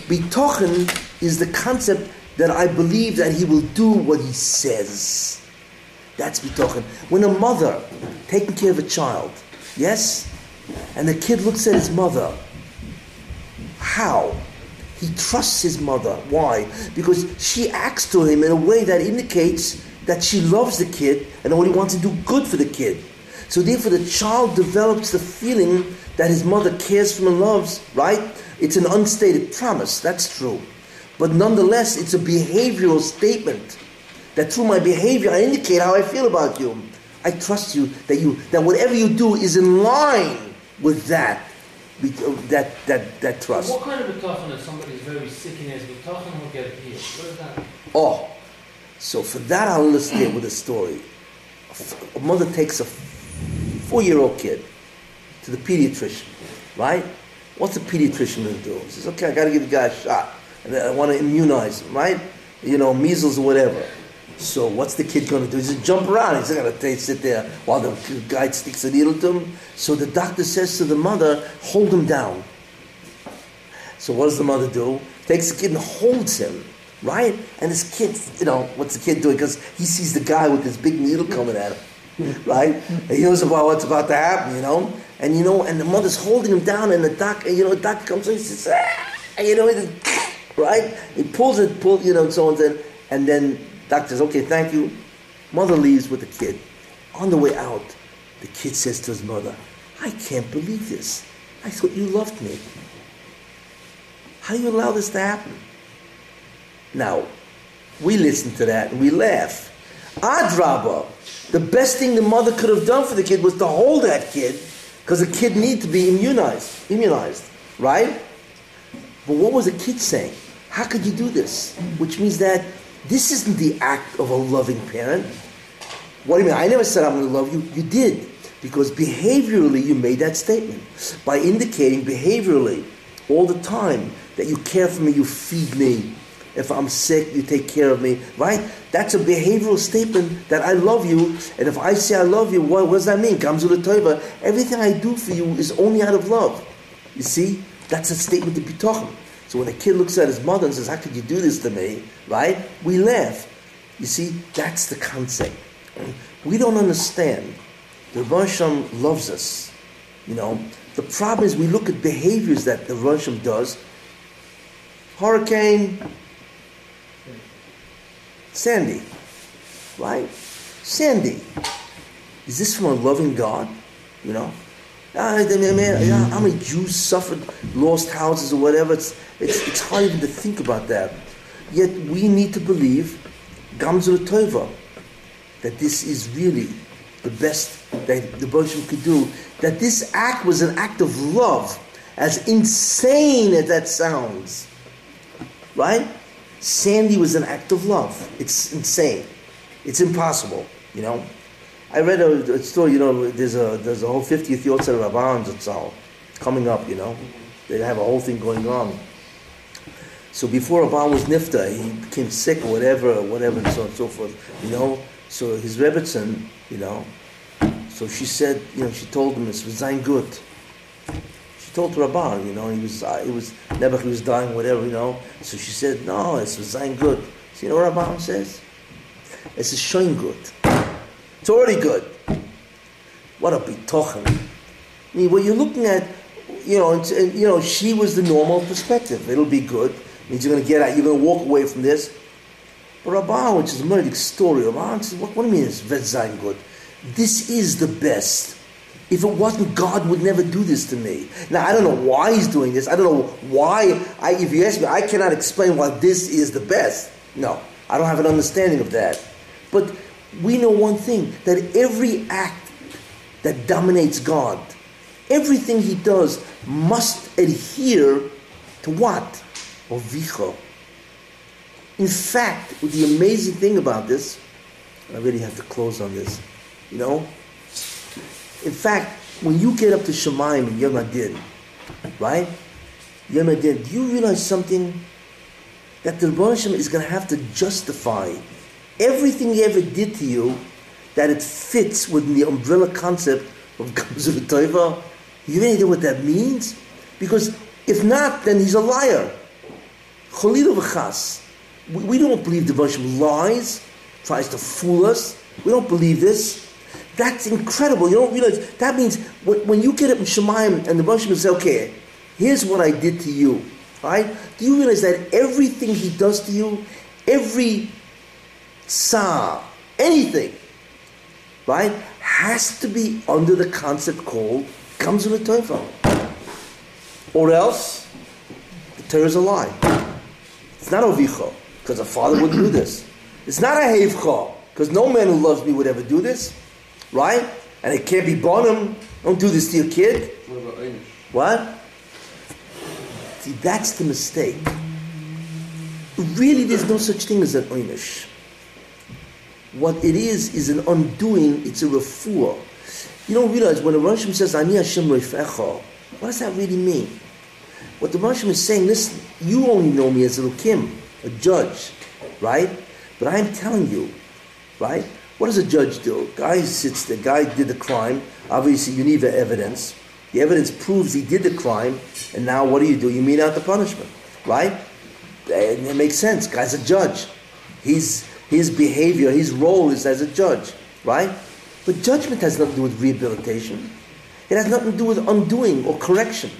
Bitachon is the concept that I believe that he will do what he says. That's bitachon. When a mother taking care of a child, yes, and the kid looks at his mother, how? He trusts his mother. Why? Because she acts to him in a way that indicates that she loves the kid and only wants to do good for the kid. So therefore the child develops the feeling that his mother cares for him and loves, right? It's an unstated promise, that's true. But nonetheless, it's a behavioral statement that through my behavior I indicate how I feel about you. I trust you that you that whatever you do is in line with that that that that trust. What kind of betochen if somebody's very sick and has betochen will get healed? What is that? Oh, so for that I'll illustrate with a story. A A mother takes a four-year-old kid to the pediatrician, right? What's the pediatrician going to do? He says, okay, I got to give the guy a shot. And I want to immunize him, right? You know, measles or whatever. So what's the kid going to do? He's going to jump around. He's not going to sit there while the guy sticks a needle to him. So the doctor says to the mother, hold him down. So what does the mother do? Takes the kid and holds him, right? And this kid, you know, what's the kid doing? Because he sees the guy with this big needle coming at him, right? And he knows about what's about to happen, you know? And you know, and the mother's holding him down, and the doctor, you know, the doctor comes in, he says, ah, and you know, he just, right? He pulls it, pull, you know, and so on, and then doctor says, okay, thank you. Mother leaves with the kid. On the way out, the kid says to his mother, I can't believe this. I thought you loved me. How do you allow this to happen? Now, we listen to that and we laugh. Adraba, the best thing the mother could have done for the kid was to hold that kid because the kid needed to be immunized, immunized, right? But what was the kid saying? How could you do this? Which means that this isn't the act of a loving parent. What do you mean? I never said I'm going to love you. You did. Because behaviorally you made that statement. By indicating behaviorally all the time that you care for me, you feed me. If I'm sick, you take care of me, right? That's a behavioral statement that I love you. And if I say I love you, what, what does that mean? Comes Gamzu l'toivo. Everything I do for you is only out of love. You see? That's a statement to be talking. So when a kid looks at his mother and says, How could you do this to me? Right? We laugh. You see, that's the concept. We don't understand. The Hashem loves us. You know, the problem is we look at behaviors that the Russian does. Hurricane Sandy, right? Sandy. Is this from a loving God? You know? Ah, man, how many Jews suffered, lost houses or whatever? It's, it's, it's hard even to think about that. Yet we need to believe, Gamzul Tova, that this is really the best that the Boshim could do. That this act was an act of love, as insane as that sounds. Right? Sandy was an act of love. It's insane. It's impossible, you know. I read a, a story, you know, there's a there's a whole 50th Yotzer Reb Aharon Zatzal coming up, you know. They have a whole thing going on. So before Reb Aharon was Nifta, he became sick or whatever, whatever, and so on and so forth, you know. So his Rebbetzin, you know, so she said, you know, she told him it's Zain Gut. She told Reb Aharon, you know, he was, uh, he was, Nebuch, he was dying, whatever, you know. So she said, no, it's Zain Gut. So you know what Reb Aharon says? It's a Shoin Gut. It's already good. What a bitochen. I mean, what you're looking at, you know, it's, and, you know, she was the normal perspective. It'll be good. Means you're going to get out. You're going to walk away from this. But Reb Aharon, which is a Murdic story, Reb Aharon says, what, what do you mean it's Vetzain good? This is the best. If it wasn't, God would never do this to me. Now, I don't know why He's doing this. I don't know why. I, if you ask me, I cannot explain why this is the best. No, I don't have an understanding of that. But we know one thing that every act that dominates God, everything He does, must adhere to what? Ovicho. In fact, the amazing thing about this, I really have to close on this, you know? In fact, when you get up to Shemaim and Yom Hadin, right? Yom Hadin, do you realize something? That the Rebbe is going to have to justify everything he ever did to you, that it fits within the umbrella concept of (laughs) Gamzu Tova. You have any idea what that means? Because if not, then he's a liar. Cholilu v'chas. We, don't believe the Hashem lies, tries to fool us. We don't believe this. That's incredible. You don't realize that means when, you get up in Shemayim and the Hashem says, "Okay, here's what I did to you." Right? Do you realize that everything he does to you, every sa, anything, right, has to be under the concept called comes with a Torah. Or else, the Torah is a lie. It's not Ovicho, because a father wouldn't do this. It's not a Hevcha, because no man who loves me would ever do this, right? And it can't be Bonham. Don't do this to your kid. What about Einish? What? See, that's the mistake. Really, there's no such thing as an oinish. What it is, is an undoing, it's a refuah. You don't realize when the Rosh says, Ani Hashem Reifecha, what does that really mean? What the Rosh is saying, listen, you only know me as a Lukim, a judge, right? But I'm telling you, right? What does a judge do? Guy sits there, guy did the crime, obviously you need the evidence. The evidence proves he did the crime, and now what do you do? You mete out the punishment, right? It makes sense. Guy's a judge. He's, his behavior, his role is as a judge, right? But judgment has nothing to do with rehabilitation. It has nothing to do with undoing or correction.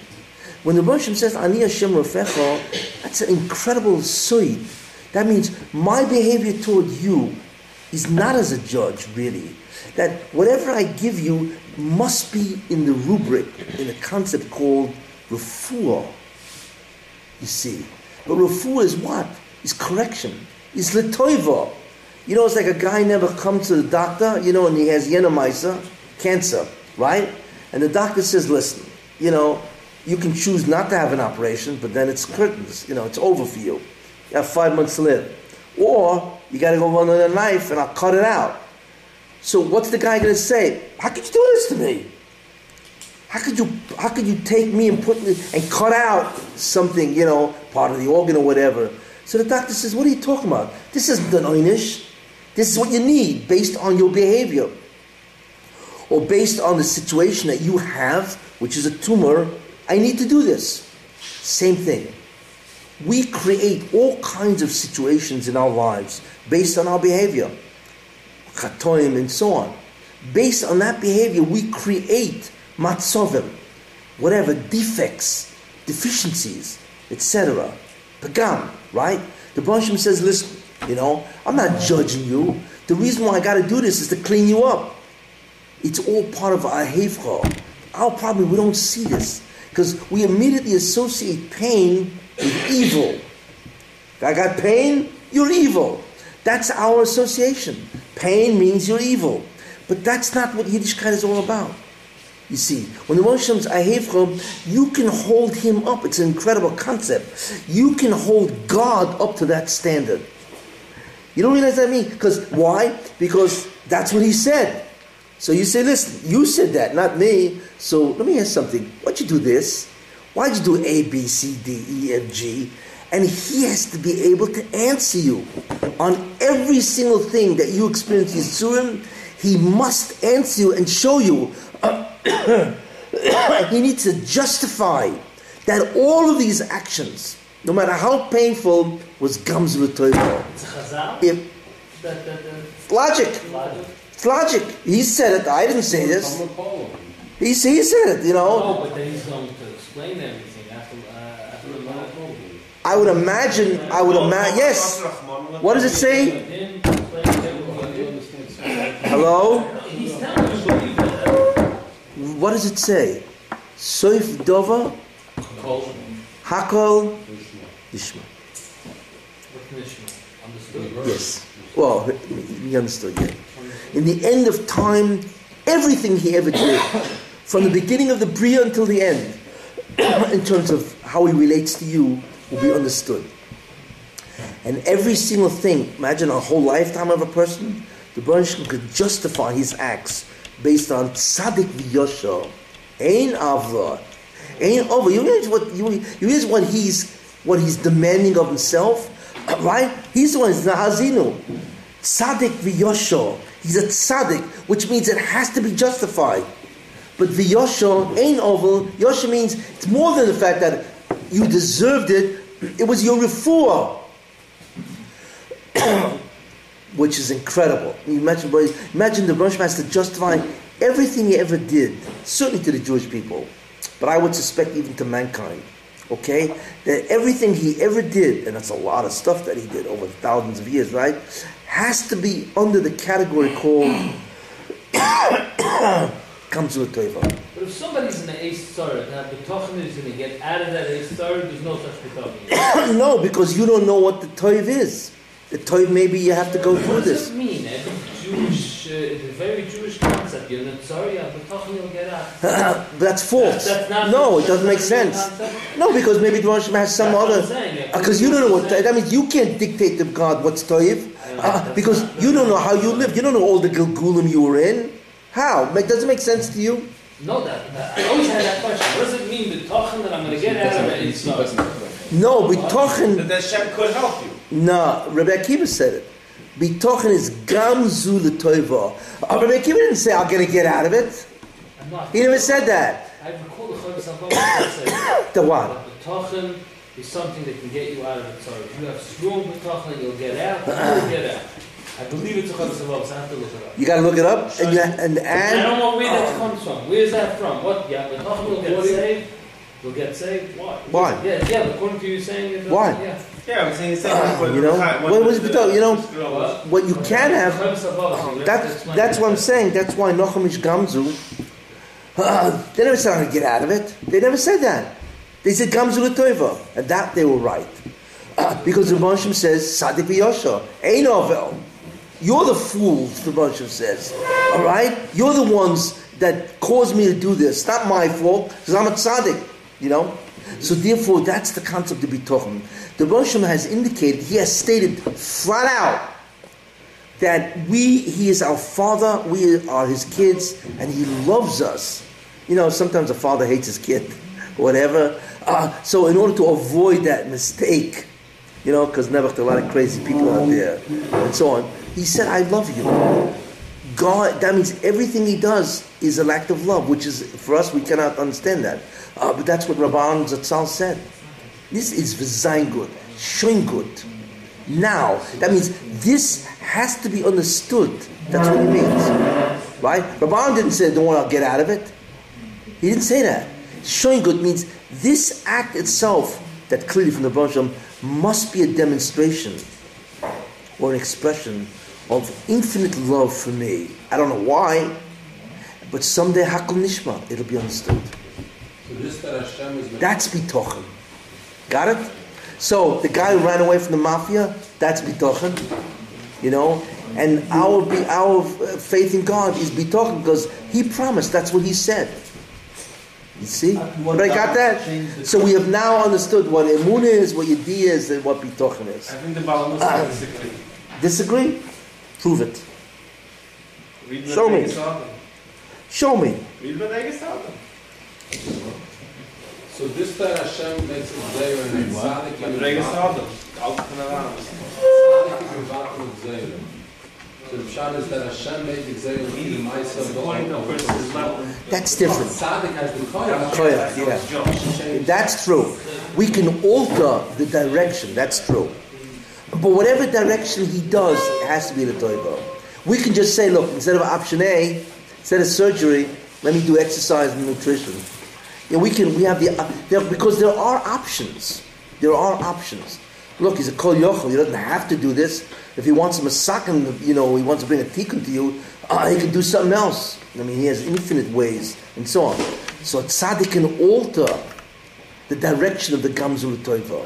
When the Rosh says, Ani Hashem Rafecha, that's an incredible suid. That means my behavior toward you is not as a judge, really. That whatever I give you must be in the rubric, in a concept called refuah. You see. But refuah is what? Is correction. Is letoiva. You know, it's like a guy never comes to the doctor, you know, and he has yenomisa, cancer, right? And the doctor says, listen, you know, you can choose not to have an operation, but then it's curtains, you know, it's over for you. You have five months to live. Or you got to go run with a knife and I'll cut it out. So what's the guy going to say? How could you do this to me? How could you how could you take me and put me and cut out something, you know, part of the organ or whatever? So the doctor says, What are you talking about? This isn't an einish. This is what you need based on your behavior. Or based on the situation that you have, which is a tumor, I need to do this. Same thing. We create all kinds of situations in our lives based on our behavior, chatoim and so on. Based on that behavior, we create matzovim. whatever, defects, deficiencies, etc. Pagam, right? The Baruch says, listen, you know, I'm not judging you. The reason why I got to do this is to clean you up. It's all part of our hefra. Our problem, we don't see this because we immediately associate pain with evil. I got pain, you're evil. That's our association. Pain means you're evil. But that's not what Yiddishkeit is all about. You see, when the Moshems Ahevcha, you can hold him up. It's an incredible concept. You can hold God up to that standard. You don't realize that I mean? Because why? Because that's what he said. So you say, listen, you said that, not me. So let me ask something. Why'd you do this? Why'd you do A, B, C, D, E, F, G? And he has to be able to answer you on every single thing that you experience Yisurim. He must answer you and show you. (coughs) he needs to justify that all of these actions, no matter how painful, was Gamzu Torah. It's a chazal? If That, that, that, logic, it's logic. He said it. I didn't say this. He, he said it. You know. No, but then he's going to explain everything after, uh, after the. I would imagine. I would imagine. Yes. What does it say? Him explain everything. Hello. He's telling you believe that. What does it say? Soif Dova Hakol Yishma. Understood? Yes. Well, he understood. Yeah. In the end of time, everything he ever did, from the beginning of the Bria until the end, (clears throat) in terms of how he relates to you, will be understood. And every single thing, imagine a whole lifetime of a person, the Baruch could justify his acts based on tzaddik v'yosha, ain avla, ain over. You realize what you, you realize what he's what he's demanding of himself, (coughs) right? He's the one. He's the hazinu, tzaddik v'yosha. He's a tzaddik, which means it has to be justified. But v'yosha ain over. Yosha means it's more than the fact that you deserved it. It was your refuah (coughs) which is incredible. Imagine, imagine the Rosh Master justifying everything he ever did, certainly to the Jewish people, but I would suspect even to mankind. Okay, that everything he ever did, and that's a lot of stuff that he did over thousands of years, right, has to be under the category called comes with teva. But if somebody's in the Ace Torah, now B'tochen is going to get out of that Ace there's no such B'tochen. (coughs) no, because you don't know what the toiv is. The toiv, maybe you have to go What through does this. it mean? Eh? Jewish, uh, it's a very Jewish concept. You're not sorry, yeah, B'tochen you'll get out. (laughs) That's false. That's not No, it doesn't make sense. concept. No, because maybe the Rosh has some That's other. Because you don't know what that means. You can't dictate to God what's toiv. Uh, because you don't know how you lived. You don't know all the gilgulim you were in. How? Does it make sense to you? No, that, that, I always had that question. What does it mean, B'tochen, that I'm going to get out of it? It's not. No, bitochen. That Hashem could help you. No, Rabbi Akiva said it. Bitochen is gamzu l'toiva. Rabbi Akiva didn't say, "I'm going to get out of it." I'm not. He never said that. I recall the Chavis Avot (coughs) The what? But B'tochen is something that can get you out of it. So if you have strong B'tochen, you'll get out, (coughs) you'll get out. I believe it's a Chavis Avot, so I have to look it up. You got to look it up, and you, and I and don't know where that oh. comes from. Where's that from? What? Yeah, B'tochen will get saved. Will get saved. Why? Why? Yeah, yeah. According to you saying it. Why? Yeah. Yeah, I'm saying same thing. you know, what was B'tochen? You know, What? what you can have. Chavis Avot, so let's That's that's what I'm saying. That's why Nochamish Gamzu. Uh, they never said I'm gonna get out of it. They never said that. They said Gamzu L'Toiva, and that they were right. Uh, because the Moshe says Sadik v'Yosha, Ein Ovel. You're the fools, the Moshe says. All right, you're the ones that caused me to do this. It's not my fault because I'm a tzaddik. You know. So therefore, that's the concept of bitochen. The Moshe has indicated, he has stated flat out that we, he is our father, we are his kids, and he loves us. You know, sometimes a father hates his kid, (laughs) whatever. Uh, so in order to avoid that mistake, you know, because never a lot of crazy people out there, and so on, he said, I love you. God, that means everything he does is an act of love, which is, for us, we cannot understand that. Uh, but that's what Reb Aharon Zatzal said. This is showing good. Now, that means this has to be understood. That's what it means. Right? Reb Aharon didn't say, don't want to get out of it. He didn't say that. Showing good means this act itself, that clearly from the Shalom, must be a demonstration or an expression of infinite love for me. I don't know why, but someday Hakul Nishma, it'll be understood. That's bitochen. Got it? So the guy who ran away from the mafia, that's bitochen. You know, and our our uh, faith in God is bitochen because He promised. That's what He said. You see? But I got that. So we have now understood what emun is, what yediyah is, and what bitochen is. I think the Balamusa disagree. Disagree? Prove it. Show me. Leviticus Adam. Show me. Read Leviticus Adam. So this that Hashem makes a Zayr and it's Tzaddik and Leviticus Tzaddik Adam. Out from the land. is Mevatel Zayr. So the Pshat is that Hashem made the Zayr and the Maisa of person's level. That's different. Tzaddik has the Koyach. Koyach, yeah. That's That's true. We can alter the direction. That's true. But whatever direction he does, it has to be the Toivo. We can just say, look, instead of option A, instead of surgery, let me do exercise and nutrition. Yeah, we can. We have the uh, there, because there are options. There are options. Look, he's a kol yochel. He doesn't have to do this. If he wants a masakin, you know, he wants to bring a tikkun to you, uh, he can do something else. I mean, he has infinite ways and so on. So tzaddik can alter the direction of the Gamzul Toivo.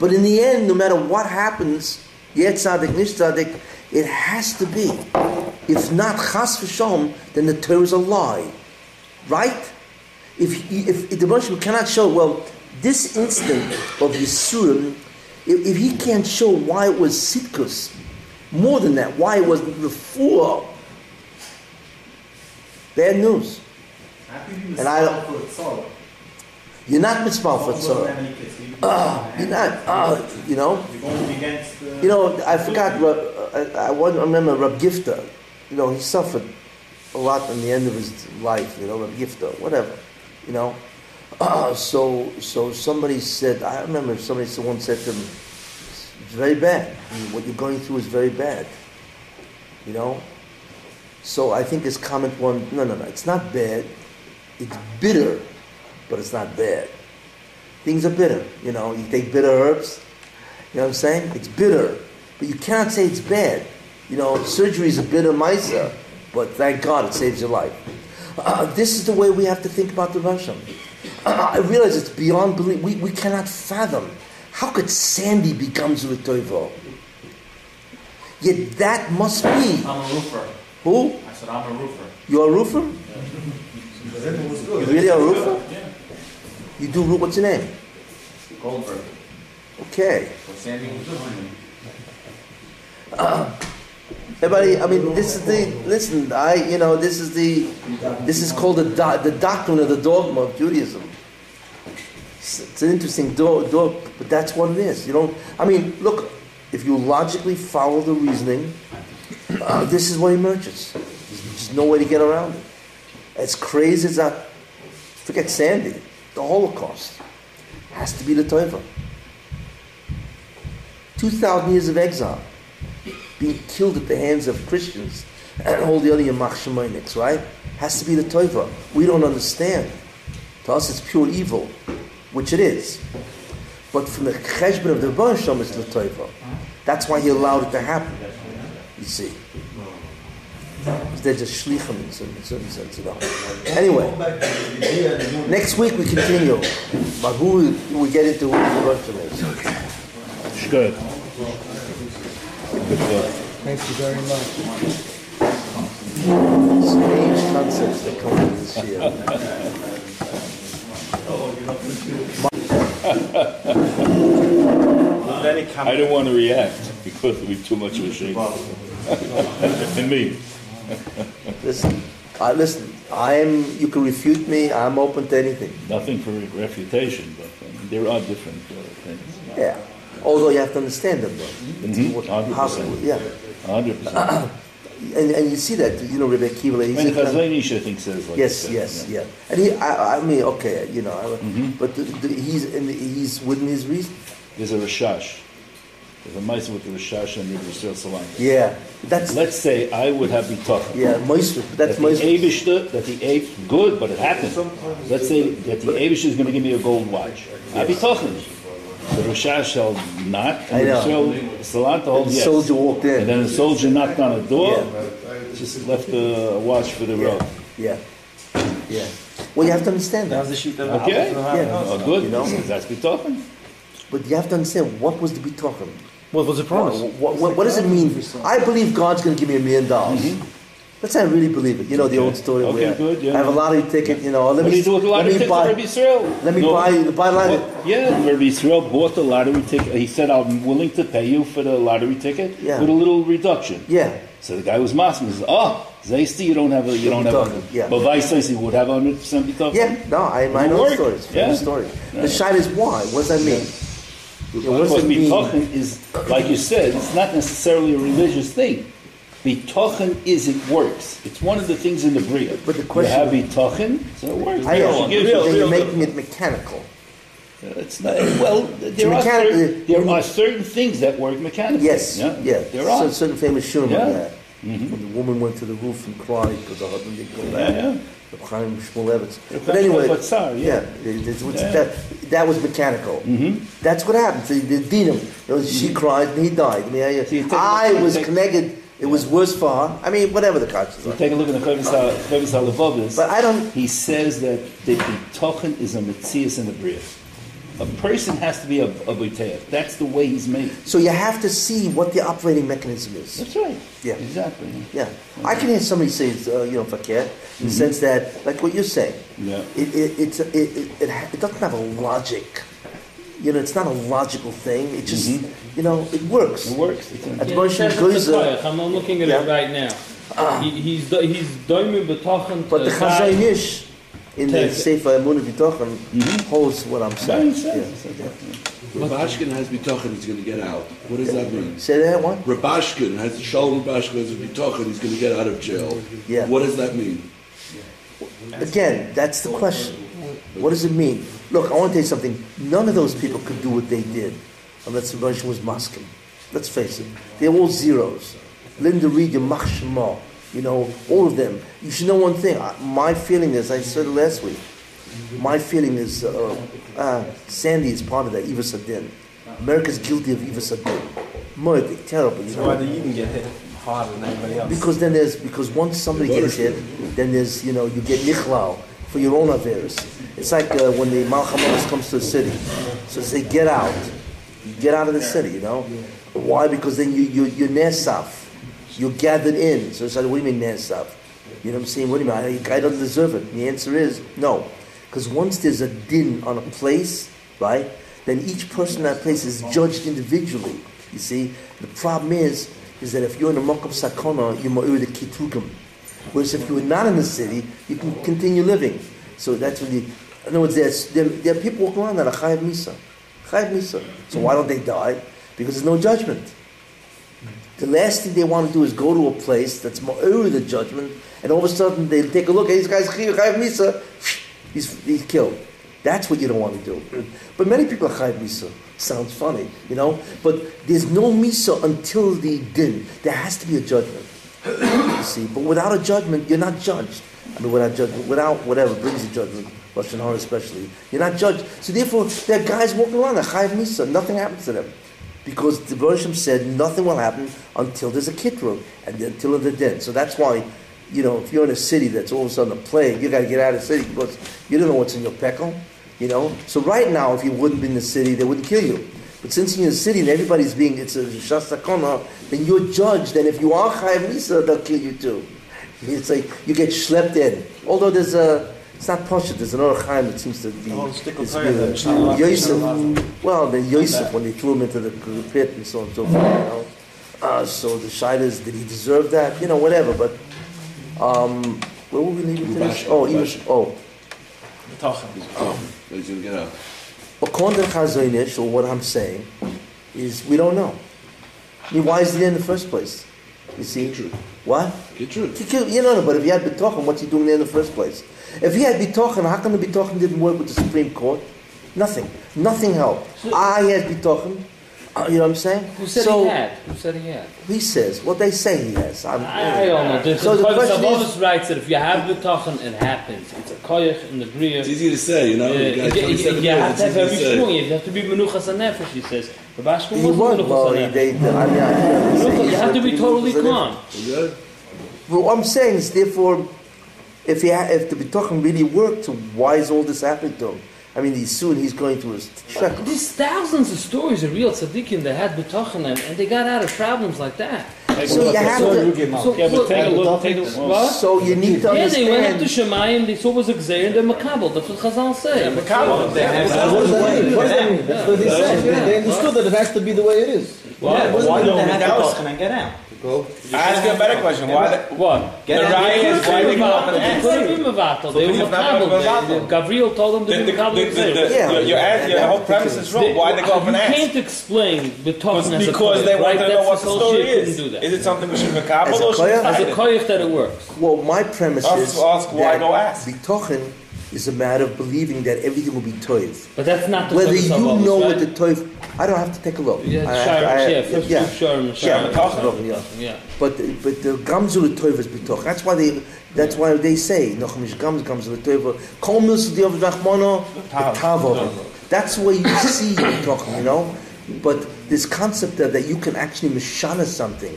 But in the end, no matter what happens, yet tzaddik, nish tzaddik, it has to be. If not chas v'shalom, then the Torah is a lie. Right? If, if, if the Moshe cannot show, well, this instant of Yisurim, if, if he can't show why it was Sitkus, more than that, why it was before, bad news. And I- tzara. You're not mitzvah for You don't tzara. have any kids, so you don't you're not, ah, you know. You're going against the. You know, I forgot. Rab, I, I remember Rab Gifter. You know, he suffered a lot in the end of his life. You know, Rab Gifter, whatever. You know, uh, so so somebody said. I remember somebody someone said to me, "It's very bad. What you're going through is very bad." You know. So I think his comment one, no, no, no, it's not bad. It's bitter, but it's not bad. Things are bitter. You know, you take bitter herbs. You know what I'm saying? It's bitter, but you cannot say it's bad. You know, surgery is a bitter miser, but thank God it saves your life. Uh, this is the way we have to think about the Russian. Uh, I realize it's beyond belief. We, we cannot fathom. How could Sandy become Zulitoivo? Yet that must be. I'm a roofer. Who? I said I'm a roofer. You're a roofer? You really are a roofer? Yeah. You do roof. What's your name? Goldberg. Okay. But Sandy was doing Everybody, I mean, this is the listen. I, you know, this is the this is called the do, the doctrine of the dogma of Judaism. It's, it's an interesting dog, dog, but that's what it is. You don't. I mean, look, if you logically follow the reasoning, uh, this is what emerges. There's no way to get around it. As crazy as that, forget Sandy, the Holocaust has to be the Tova. Two thousand years of exile being killed at the hands of Christians and all the other Yamach right? Has to be the Tova. We don't understand. To us, it's pure evil, which it is. But from the Cheshbon of the Shalom, it's the Tova. That's why he allowed it to happen. You see. They're just shlichim in sense. Anyway, idea that you- next week we continue. But who we, get into who the Russian is. Good. Good luck. Thank you very much. Strange concepts that come from this year. Then it comes. I don't want to react because it'll be too much of a shame. (laughs) and me. Listen, I listen. I am. You can refute me. I'm open to anything. Nothing for refutation, but I mean, there are different uh, things. Yeah. Although you have to understand them, though. Mhm, What- 100%. how- Yeah. 100%. (clears throat) And, and you see that, you know, Rebbe Kiva. I he's mean, a kind of- Chazon Ish, I think, says like Yes, that, yes, yeah. yeah. And he, I, I mean, okay, you know, I- Mhm. but the, the, he's in the, he's within his reason. There's a Rashash. There's a mice with the Rishash and the Yisrael Salam. Yeah, that's Let's say I would have bitachon. yeah, Moishe. That's That the Moishe. That the Ab, good, but it happened. Let's say that the Abishter is going to give me a gold watch. I bitachon. The Rishash shall not, I and the know. Yisrael Salam told The yes. soldier walked in. And then the soldier knocked on the door, Yeah. just left a watch for the road. Yeah, yeah. Well, you have to understand that. the sheet of Okay. Yeah. Oh, good, You know? that's bitachon. But you have to understand what was the bitachon. What was the promise? What, what, what does it mean? I believe God's going to give me a million dollars. Mm-hmm. Let's say I really believe it. You know the Okay. old story Okay, where good, yeah. I have a lottery ticket. You know, let What me do you with the let lottery me ticket buy. Let me No. buy buy lottery. Well, yeah, Rabbi Yisrael bought the lottery ticket. He said, I'm willing to pay you for the lottery ticket Yeah. with a little reduction. Yeah, So the guy was masking. He said, oh, Zaysti, you don't have a, you don't have a, yeah. but Vice says he would have 100% bitachon. yeah. No, I, I know the stories. Yeah. The story. Yeah. The shite is why. What does that mean? Yeah, what does it mean? bitachon is, like you said, it's not necessarily a religious thing. Bitachon is, it works. It's one of the things in the Bria. But the question- You have bitachon, so it works. I. She gives you- you're making it mechanical. Uh, it's not, well, there are, certain, there are certain things that work mechanically. Yes. Yeah, Yeah. There are. Cer- certain famous shurim Yeah. that. Mm-hmm. When the woman went to the roof and cried because her husband didn't come back. Yeah, yeah. The Chaim Shmulevitz. The But anyway, Shmulevitz, yeah. it's- Yeah. that, that was mechanical. Mm-hmm. That's what happened. So the dinam, she mm-hmm. cried and he died. I mean, I, I was connected. It was worse for her. I mean, whatever the conscience. Are. take a look at the Chavis HaLevavis. But I don't. He says that the bitachon is a mitzias in the bria. A person has to be a, a. That's the way he's made. So you have to see what the operating mechanism is. That's right. Yeah. Exactly. Yeah, I can hear somebody say, uh, you know, fakir, in the sense that, like what you're saying, Yeah. it, it, it's, it, it, it, it doesn't have a logic. You know, it's not a logical thing. It just, you know, it works. It works. It's a- At Yeah, Moshe it says it's a Goizer- koyach. I'm I'm looking at Yeah. it right now. Ah. He, he's do- he's doimim b'tochen But the to God. Chazon Ish in the Take it. Sefer Emunah V'tochen mm-hmm. holds what I'm saying. he says. Yeah. He says. Rubashkin has bitachon, he's gonna get out. What does that mean? Say that one? Rubashkin has, the Shalom Rubashkin has a he's gonna get out of jail. Yeah. What does that mean? Again, that's the question. What does it mean? Look, I want to tell you something. None of those people could do what they did unless the Rebbe was masking. Let's face it. They're all zeros. Linda Reed, your Machshema, you know, all of them. You should know one thing. I- My feeling is, I said it last week, my feeling is uh, uh, Sandy is part of that, Eva Sadin. America's guilty of Eva Sadin. Murder, terrible, you know. Why do you even get hit harder than anybody else? Because then there's because once somebody gets hit, then there's you know you get nichlal for your own affairs. It's like uh, when the Malchamos comes to a city, so they say get out, get out of the city. You know why? Because then you you you're nesaf, you're gathered in. So it's like what do you mean nesaf? You know what I'm saying? What do you mean? I, I don't deserve it. And the answer is no, because once there's a din on a place, right? Then each person in that place is judged individually. You see, the problem is is that if you're in a Mokum Sakona, you're Ma'ur the Kitukim. Whereas if you were not in the city, you can continue living. So that's when you, in other words, there's, there, there are people walking around that are Chayav Misa. So why don't they die? Because there's no judgment. The last thing they want to do is go to a place that's Ma'ur the judgment, and all of a sudden they take a look, at this guy's he's, he's killed. That's what you don't want to do. But many people are Chayav Misa. Sounds funny, you know? But there's no Misa until the din. There has to be a judgment. You see, but without a judgment, you're not judged. I mean, without judgment, without whatever brings a judgment, Russian Hara especially, you're not judged. So therefore, there are guys walking around, they're Chayav Misa, nothing happens to them. Because the Bereshim said nothing will happen until there's a kitrug, and until the din. So that's why, you know, if you're in a city that's all of a sudden a plague, you got to get out of the city because you don't know what's in your peckle, you know. So right now, if you wouldn't be in the city, they wouldn't kill you. But since you're in the city and everybody's being, it's a shastakona, then you're judged. And if you are chayav misa, they'll kill you too. (laughs) It's like you get schlepped in. Although there's a, it's not Pasha, there's another chaim that seems to be. Oh, stick it's not a lot- Yosef, well, then Yosef, when they threw him into the pit and so on and so forth, you know. Uh, so the shayla is, did he deserve that? You know, whatever. But um, where were we leaving to this? Rubashkin, Oh, he was, Rubashkin. oh. Oh, he's gonna get out. According to Chazonish, or what I'm saying, is we don't know. I mean, why is he there in the first place? You see? True. What? Get true. You know, but if he had Bitochen, what's he doing there in the first place? If he had Bitochen, how come the Bitochen didn't work with the Supreme Court? Nothing. Nothing helped. Ah, he has Bitochen. Uh, You know what I'm saying? Who said so he had? Who said he had? he says, well, they say he has. I'm, I, I don't know. The, So the the question Savovus writes that if you have the Tachan, it happens. It's a koyach in the Bria. It's easy to say, you know. Uh, you got you, you, you have to have it's every to say. You have to be menuchas nefesh. He says. The Bashkim he was was, menuchas well, nefesh. they, I mean, I, they say You have to be totally calm. You good? Well, what I'm saying is, therefore, if he ha- if the B'tochen really worked, why is all this happening to him? I mean, he's soon he's going to his shek. There's thousands of stories of real tzaddikim that had betachan and, and they got out of problems like that. So you have to. So, Yeah, but take a look, take a what? So you need to Yeah, they went up to understand. Shemayim, they saw was a gzeir, and they're makabel. That's what Chazal say. What does that mean? What does that mean? That's what he said. They they understood that it has to be the way it is. Why, why don't we go? and get out. I ask you a better question. Why the, What? the riot is why they go up and They ask? couldn't be mevatel. They were It's not makabel. mevatel. They- they- Gabriel told them to the, be the, makabel the, the, Yeah. your, your, an- your whole premise is wrong. Why they go up and You ask? can't explain betachan as a Because koyach, they right? want to know what the story shit. is. Couldn't do that. Is it something we should be As a kabel or should we koyach? As a it? koyach that it works. Well, my premise Ask- is ask why, that don't ask. B'tochen is a matter of believing that everything will be toiv. But that's not the Whether you Havavos, know right? what the toiv, I don't have to take a look. Yeah, I- I- I- yeah, first yeah. two Sharim, Yeah, Sharim. yeah. Yeah. But but the gamzul toiv is b'toch. That's why they that's why they say noch mish gams gamzul toiv. Kol milus diov rachmano tavo. That's where you see b'toch, you know. But this concept that, that you can actually mishana something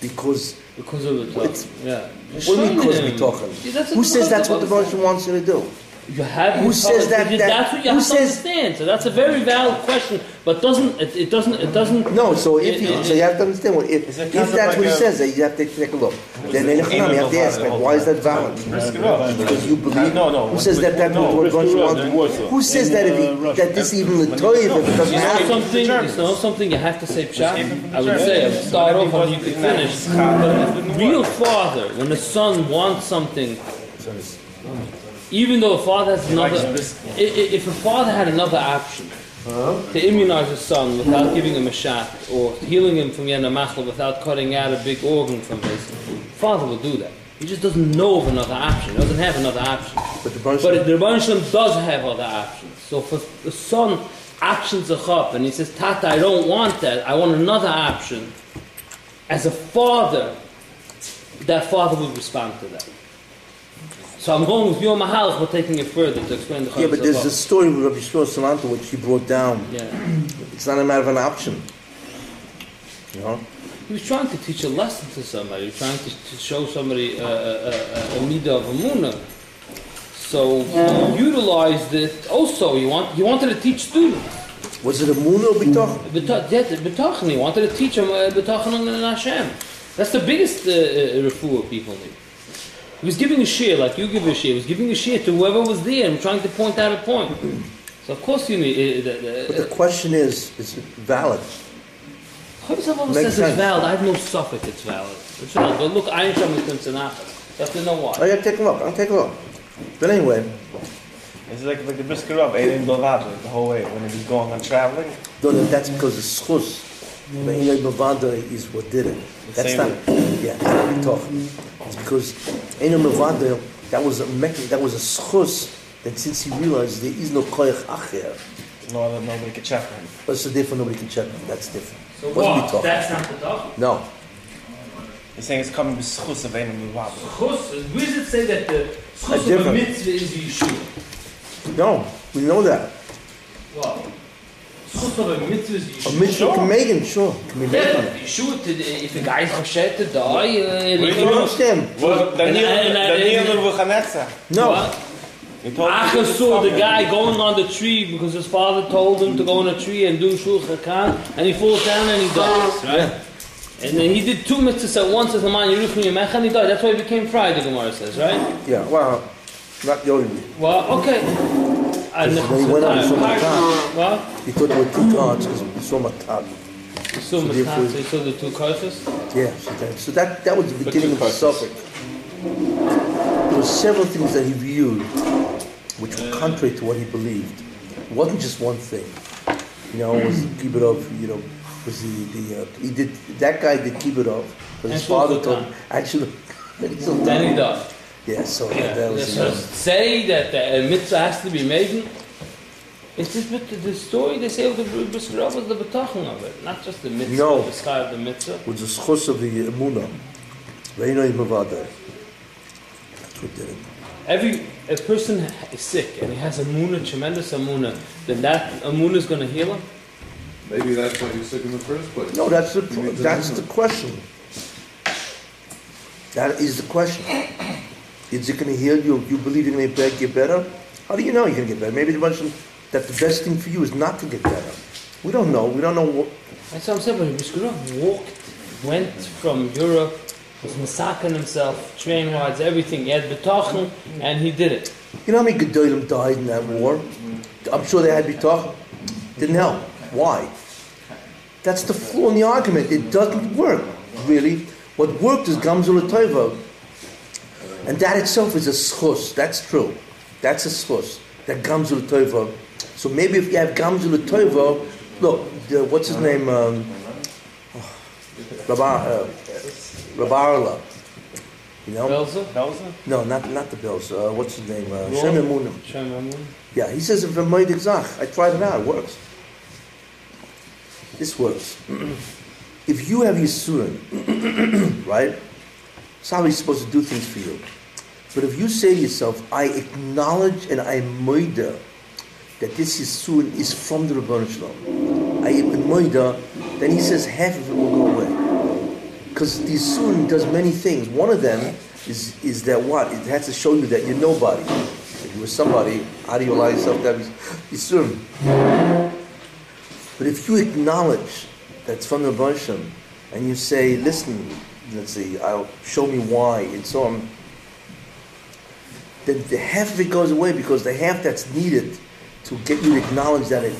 because Because of the It's- talk. Yeah. what do you mean because b'tochen? Yeah, Who says that's what the Rosh wants you to do? You have Who says Talmud, that- that- that's what you who have to says- understand. So that's a very valid question, but doesn't it, it doesn't it doesn't No, so if It- you it- so you have to understand what if if that's like what he says, then you have to take a look. Then in Hanam, you have to ask, like, why is that valid? Because you believe. No, no. Who says that that's what Rosh wants? Who says that if he, that this even the toy if it doesn't you know happen? something you know something you have to say pshat. I would say I would start off and you could finish. But real father, when the son wants something, even though a father has another, if a father had another option uh-huh. to immunize his son without giving him a shot or healing him from Yanamachla without cutting out a big organ from his father will do that. He just doesn't know of another option. He doesn't have another option. But the Baruch does have other options. So for the son actions a chop and he says, Tata, I don't want that. I want another option. As a father, that father would respond to that. So I'm going with your Mahalach, but taking it further to explain the Yeah, but there's Chayim a story with Rabbi Shmuel Salanto which he brought down. Yeah. It's not a matter of an option. You know? He was trying to teach a lesson to somebody. He was trying to, to show somebody a, a, a, a midah of Amunah. So he utilized it also. He, want, he wanted to teach students. Was it a moon or bitoch? B'ta- yeah, B'tachan, he wanted to teach them uh, B'tachan and Hashem. That's the biggest uh, uh, refuah people need. He was giving a share like you give a share. He was giving a share to whoever was there and trying to point out a point. So of course you need. Uh, uh, But the question is, is it valid? Chayv Zavala Makes says it's valid. I have no suffix it's valid. It's valid. But look, I ain't showing You have to know why. I gotta take a look, I'll take a look. But anyway, It's like, like the Brisker Rub, Aiden Bavadra, the whole way, when he was going on traveling. no, no, that's because it's schus. The Inay Mavanda is what did it. That's not, yeah, it's not bitoch. It's because Inay Mavanda, that was a mek- that was a schus, that since he realized there is no koyach acher, No other, nobody can check him. that's different, nobody can check him, that's different. So Wasn't what? bitoch. That's not the talk. No, He's saying it's coming with schus of Aiden Bavadra. Chus, where does it say that the That's chus of a different. mitzvah is Yeshua? no, we know that. What? Chus of a mitzvah is A Yeshua. mitzvah can make it, sure, can be made Yeah, on but it. If a guy is chashed to die, uh, and You he don't understand? Well, And- Daniel, and- and- Daniel will Chanetza. No, What? He Acha saw the guy going on the tree because his father told him to go on a tree and do shulchan Khan, and he falls down and he dies, right? And then he did two mitzvahs at once as a man Yeruchim Yemech, and he died. That's why he became fried, the Gemara says, right? yeah, well, not the only. Well, okay. And he went on the Summah What? He thought there were two gods because he saw Matab. So, so therefore- he saw the two koshes. Yeah, so that, so that, that was the beginning of the subject. There were several things that he viewed which were contrary to what he believed. It wasn't just one thing. You know, it was Kibbutz, you know, was the, the uh, he did, that guy did Kibbutz, but his father told him, actually, Then he died. Yeah, so Yeah. that was, So say that the uh, mitzvah has to be made. It's just with the, the story they say of the Brisker Rav was the betachon of it, not just the mitzvah, No. the sky of the mitzvah. with the schos of the emuna. Reino imavada. That's what did it. Every a person is sick and he has a muna, tremendous amuna, then that amuna is going to heal him. Maybe that's why you're sick in the first place. No, that's the You need to that's know. the question. That is the question. Is it going to heal you? You believe you're going to get better? How do you know you're going to get better? Maybe the mention that the best thing for you is not to get better. We don't know. We don't know what. That's what I'm saying. But Brisker Rav walked, went from Europe, was massacring himself, train rides, everything. He had betachon and he did it. You know how many Gedolim died in that war? I'm sure they had bitach. Didn't help. Why? That's the flaw in the argument. It doesn't work, really. What worked is Gamzul Tova. And that itself is a schus. That's true. That's a schus. That Gamzul Tova. So maybe if you have Gamzul Tova, look, the, what's his name? Um, (sighs) Rabbi, uh, Rabbi Arele. You know? Belza? Belza? No, not not the Bills. Uh, what's his name? Uh, Shomer Emunim. Yeah, he says if I'm Zach. I tried it out. It works. This works. (clears throat) if you have Yisurim, (clears throat) right? He's supposed to do things for you. But if you say to yourself, I acknowledge and I murder that this Yisurim is from the Ribono Shel Olam. I am murder, then he says half of it will go away. Because the Yisurim does many things. One of them is, is that what? It has to show you that you're nobody. If you were somebody, how do you allow yourself to have Yisurim? But if you acknowledge that's from the Hashem, and you say, listen, let's see, I'll show me why, and so on, then the half of it goes away because the half that's needed to get you to acknowledge that it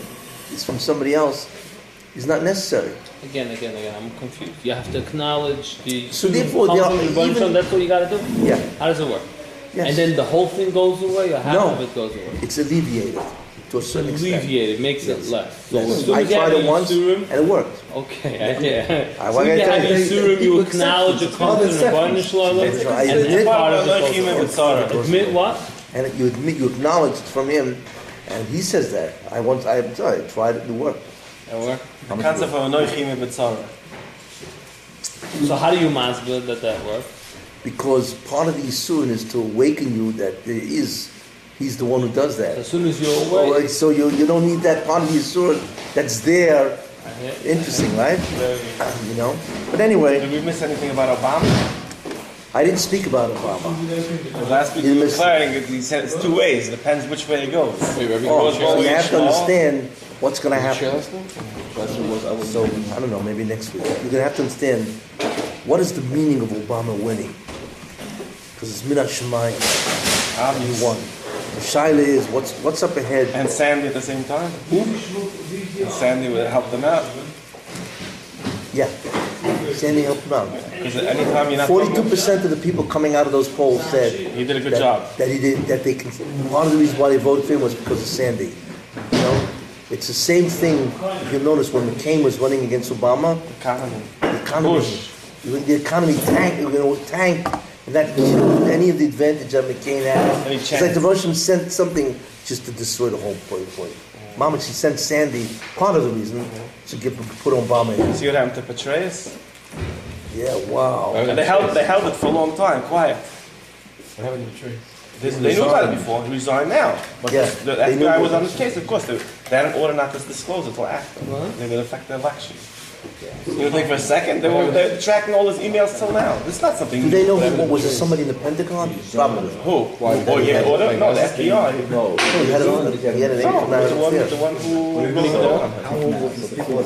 is from somebody else is not necessary. Again, again, again. I'm confused. You have to acknowledge the. So therefore, they are- from even- that's what you got to do. Yeah. How does it work? Yes. And then the whole thing goes away, or half No. of it goes away. It's alleviated to a certain extent. Alleviated, makes Yes. it less. So Yes. as soon I as you have tried it once, Yisurim- and it worked. Okay, I, yeah. I- As what you I have tell you, Yisurim, you acknowledge it. it comes It's from the called Rebbeinu Shalom, That's and then part of it Like goes human away. Admit what? And you admit, you acknowledge it's from him, and he says that. I once, I, I tried it, it worked. It worked. The concept of Anoichim B'tzara. So how do you masbid that that works? Because part of the Yisurin is to awaken you that there is, he's the one who does that. As soon as you're Oh, away, like, so you, you don't need that part of the Yisurin that's there. Interesting, right? You know? But anyway, Did we miss anything about Obama? I didn't speak about Obama. Because last week You you were declaring it, he said it's two ways. It depends which way it goes. Oh, goes so you have to understand what's going to happen. last night? Last night was, I. So, I don't know, maybe next week. You're going to have to understand what is the meaning of Obama winning. Because it's Minat Shemayim. Obvious. You won. The Shaila is, what's, what's up ahead? And Sandy at the same time. And Sandy would help them out. Yeah. Sandy helped them out. Because anytime you're not Forty-two percent of the people coming out of those polls said He did a good that, job. that he did that they part of the reasons why they voted for him was because of Sandy. You know, it's the same thing. If you notice when McCain was running against Obama, economy. the economy, Bush. the economy tanked. You know, tanked, and that you know, any of the advantage that McCain had. Any It's like the chance. Russians sent something just to destroy the whole point. point. Mama, she sent Sandy part of the reason to get put Obama in. See what happened to Petraeus? Yeah, wow. And they held, they held it for a long time, quiet. What happened to the tree? They, they knew about it before. He resigned now. But Yeah, the they knew FBI was on it. his case, of course. They, they had an order not to disclose it until after. They would affect the election. You would think for a second they were they're tracking all his emails till now. This is not something. Do they know who, was it? Somebody in the Pentagon? Probably. Who? Oh, yeah, order? No, the FBI. No. He had, an, he had an No, income out the one, the one who released the order.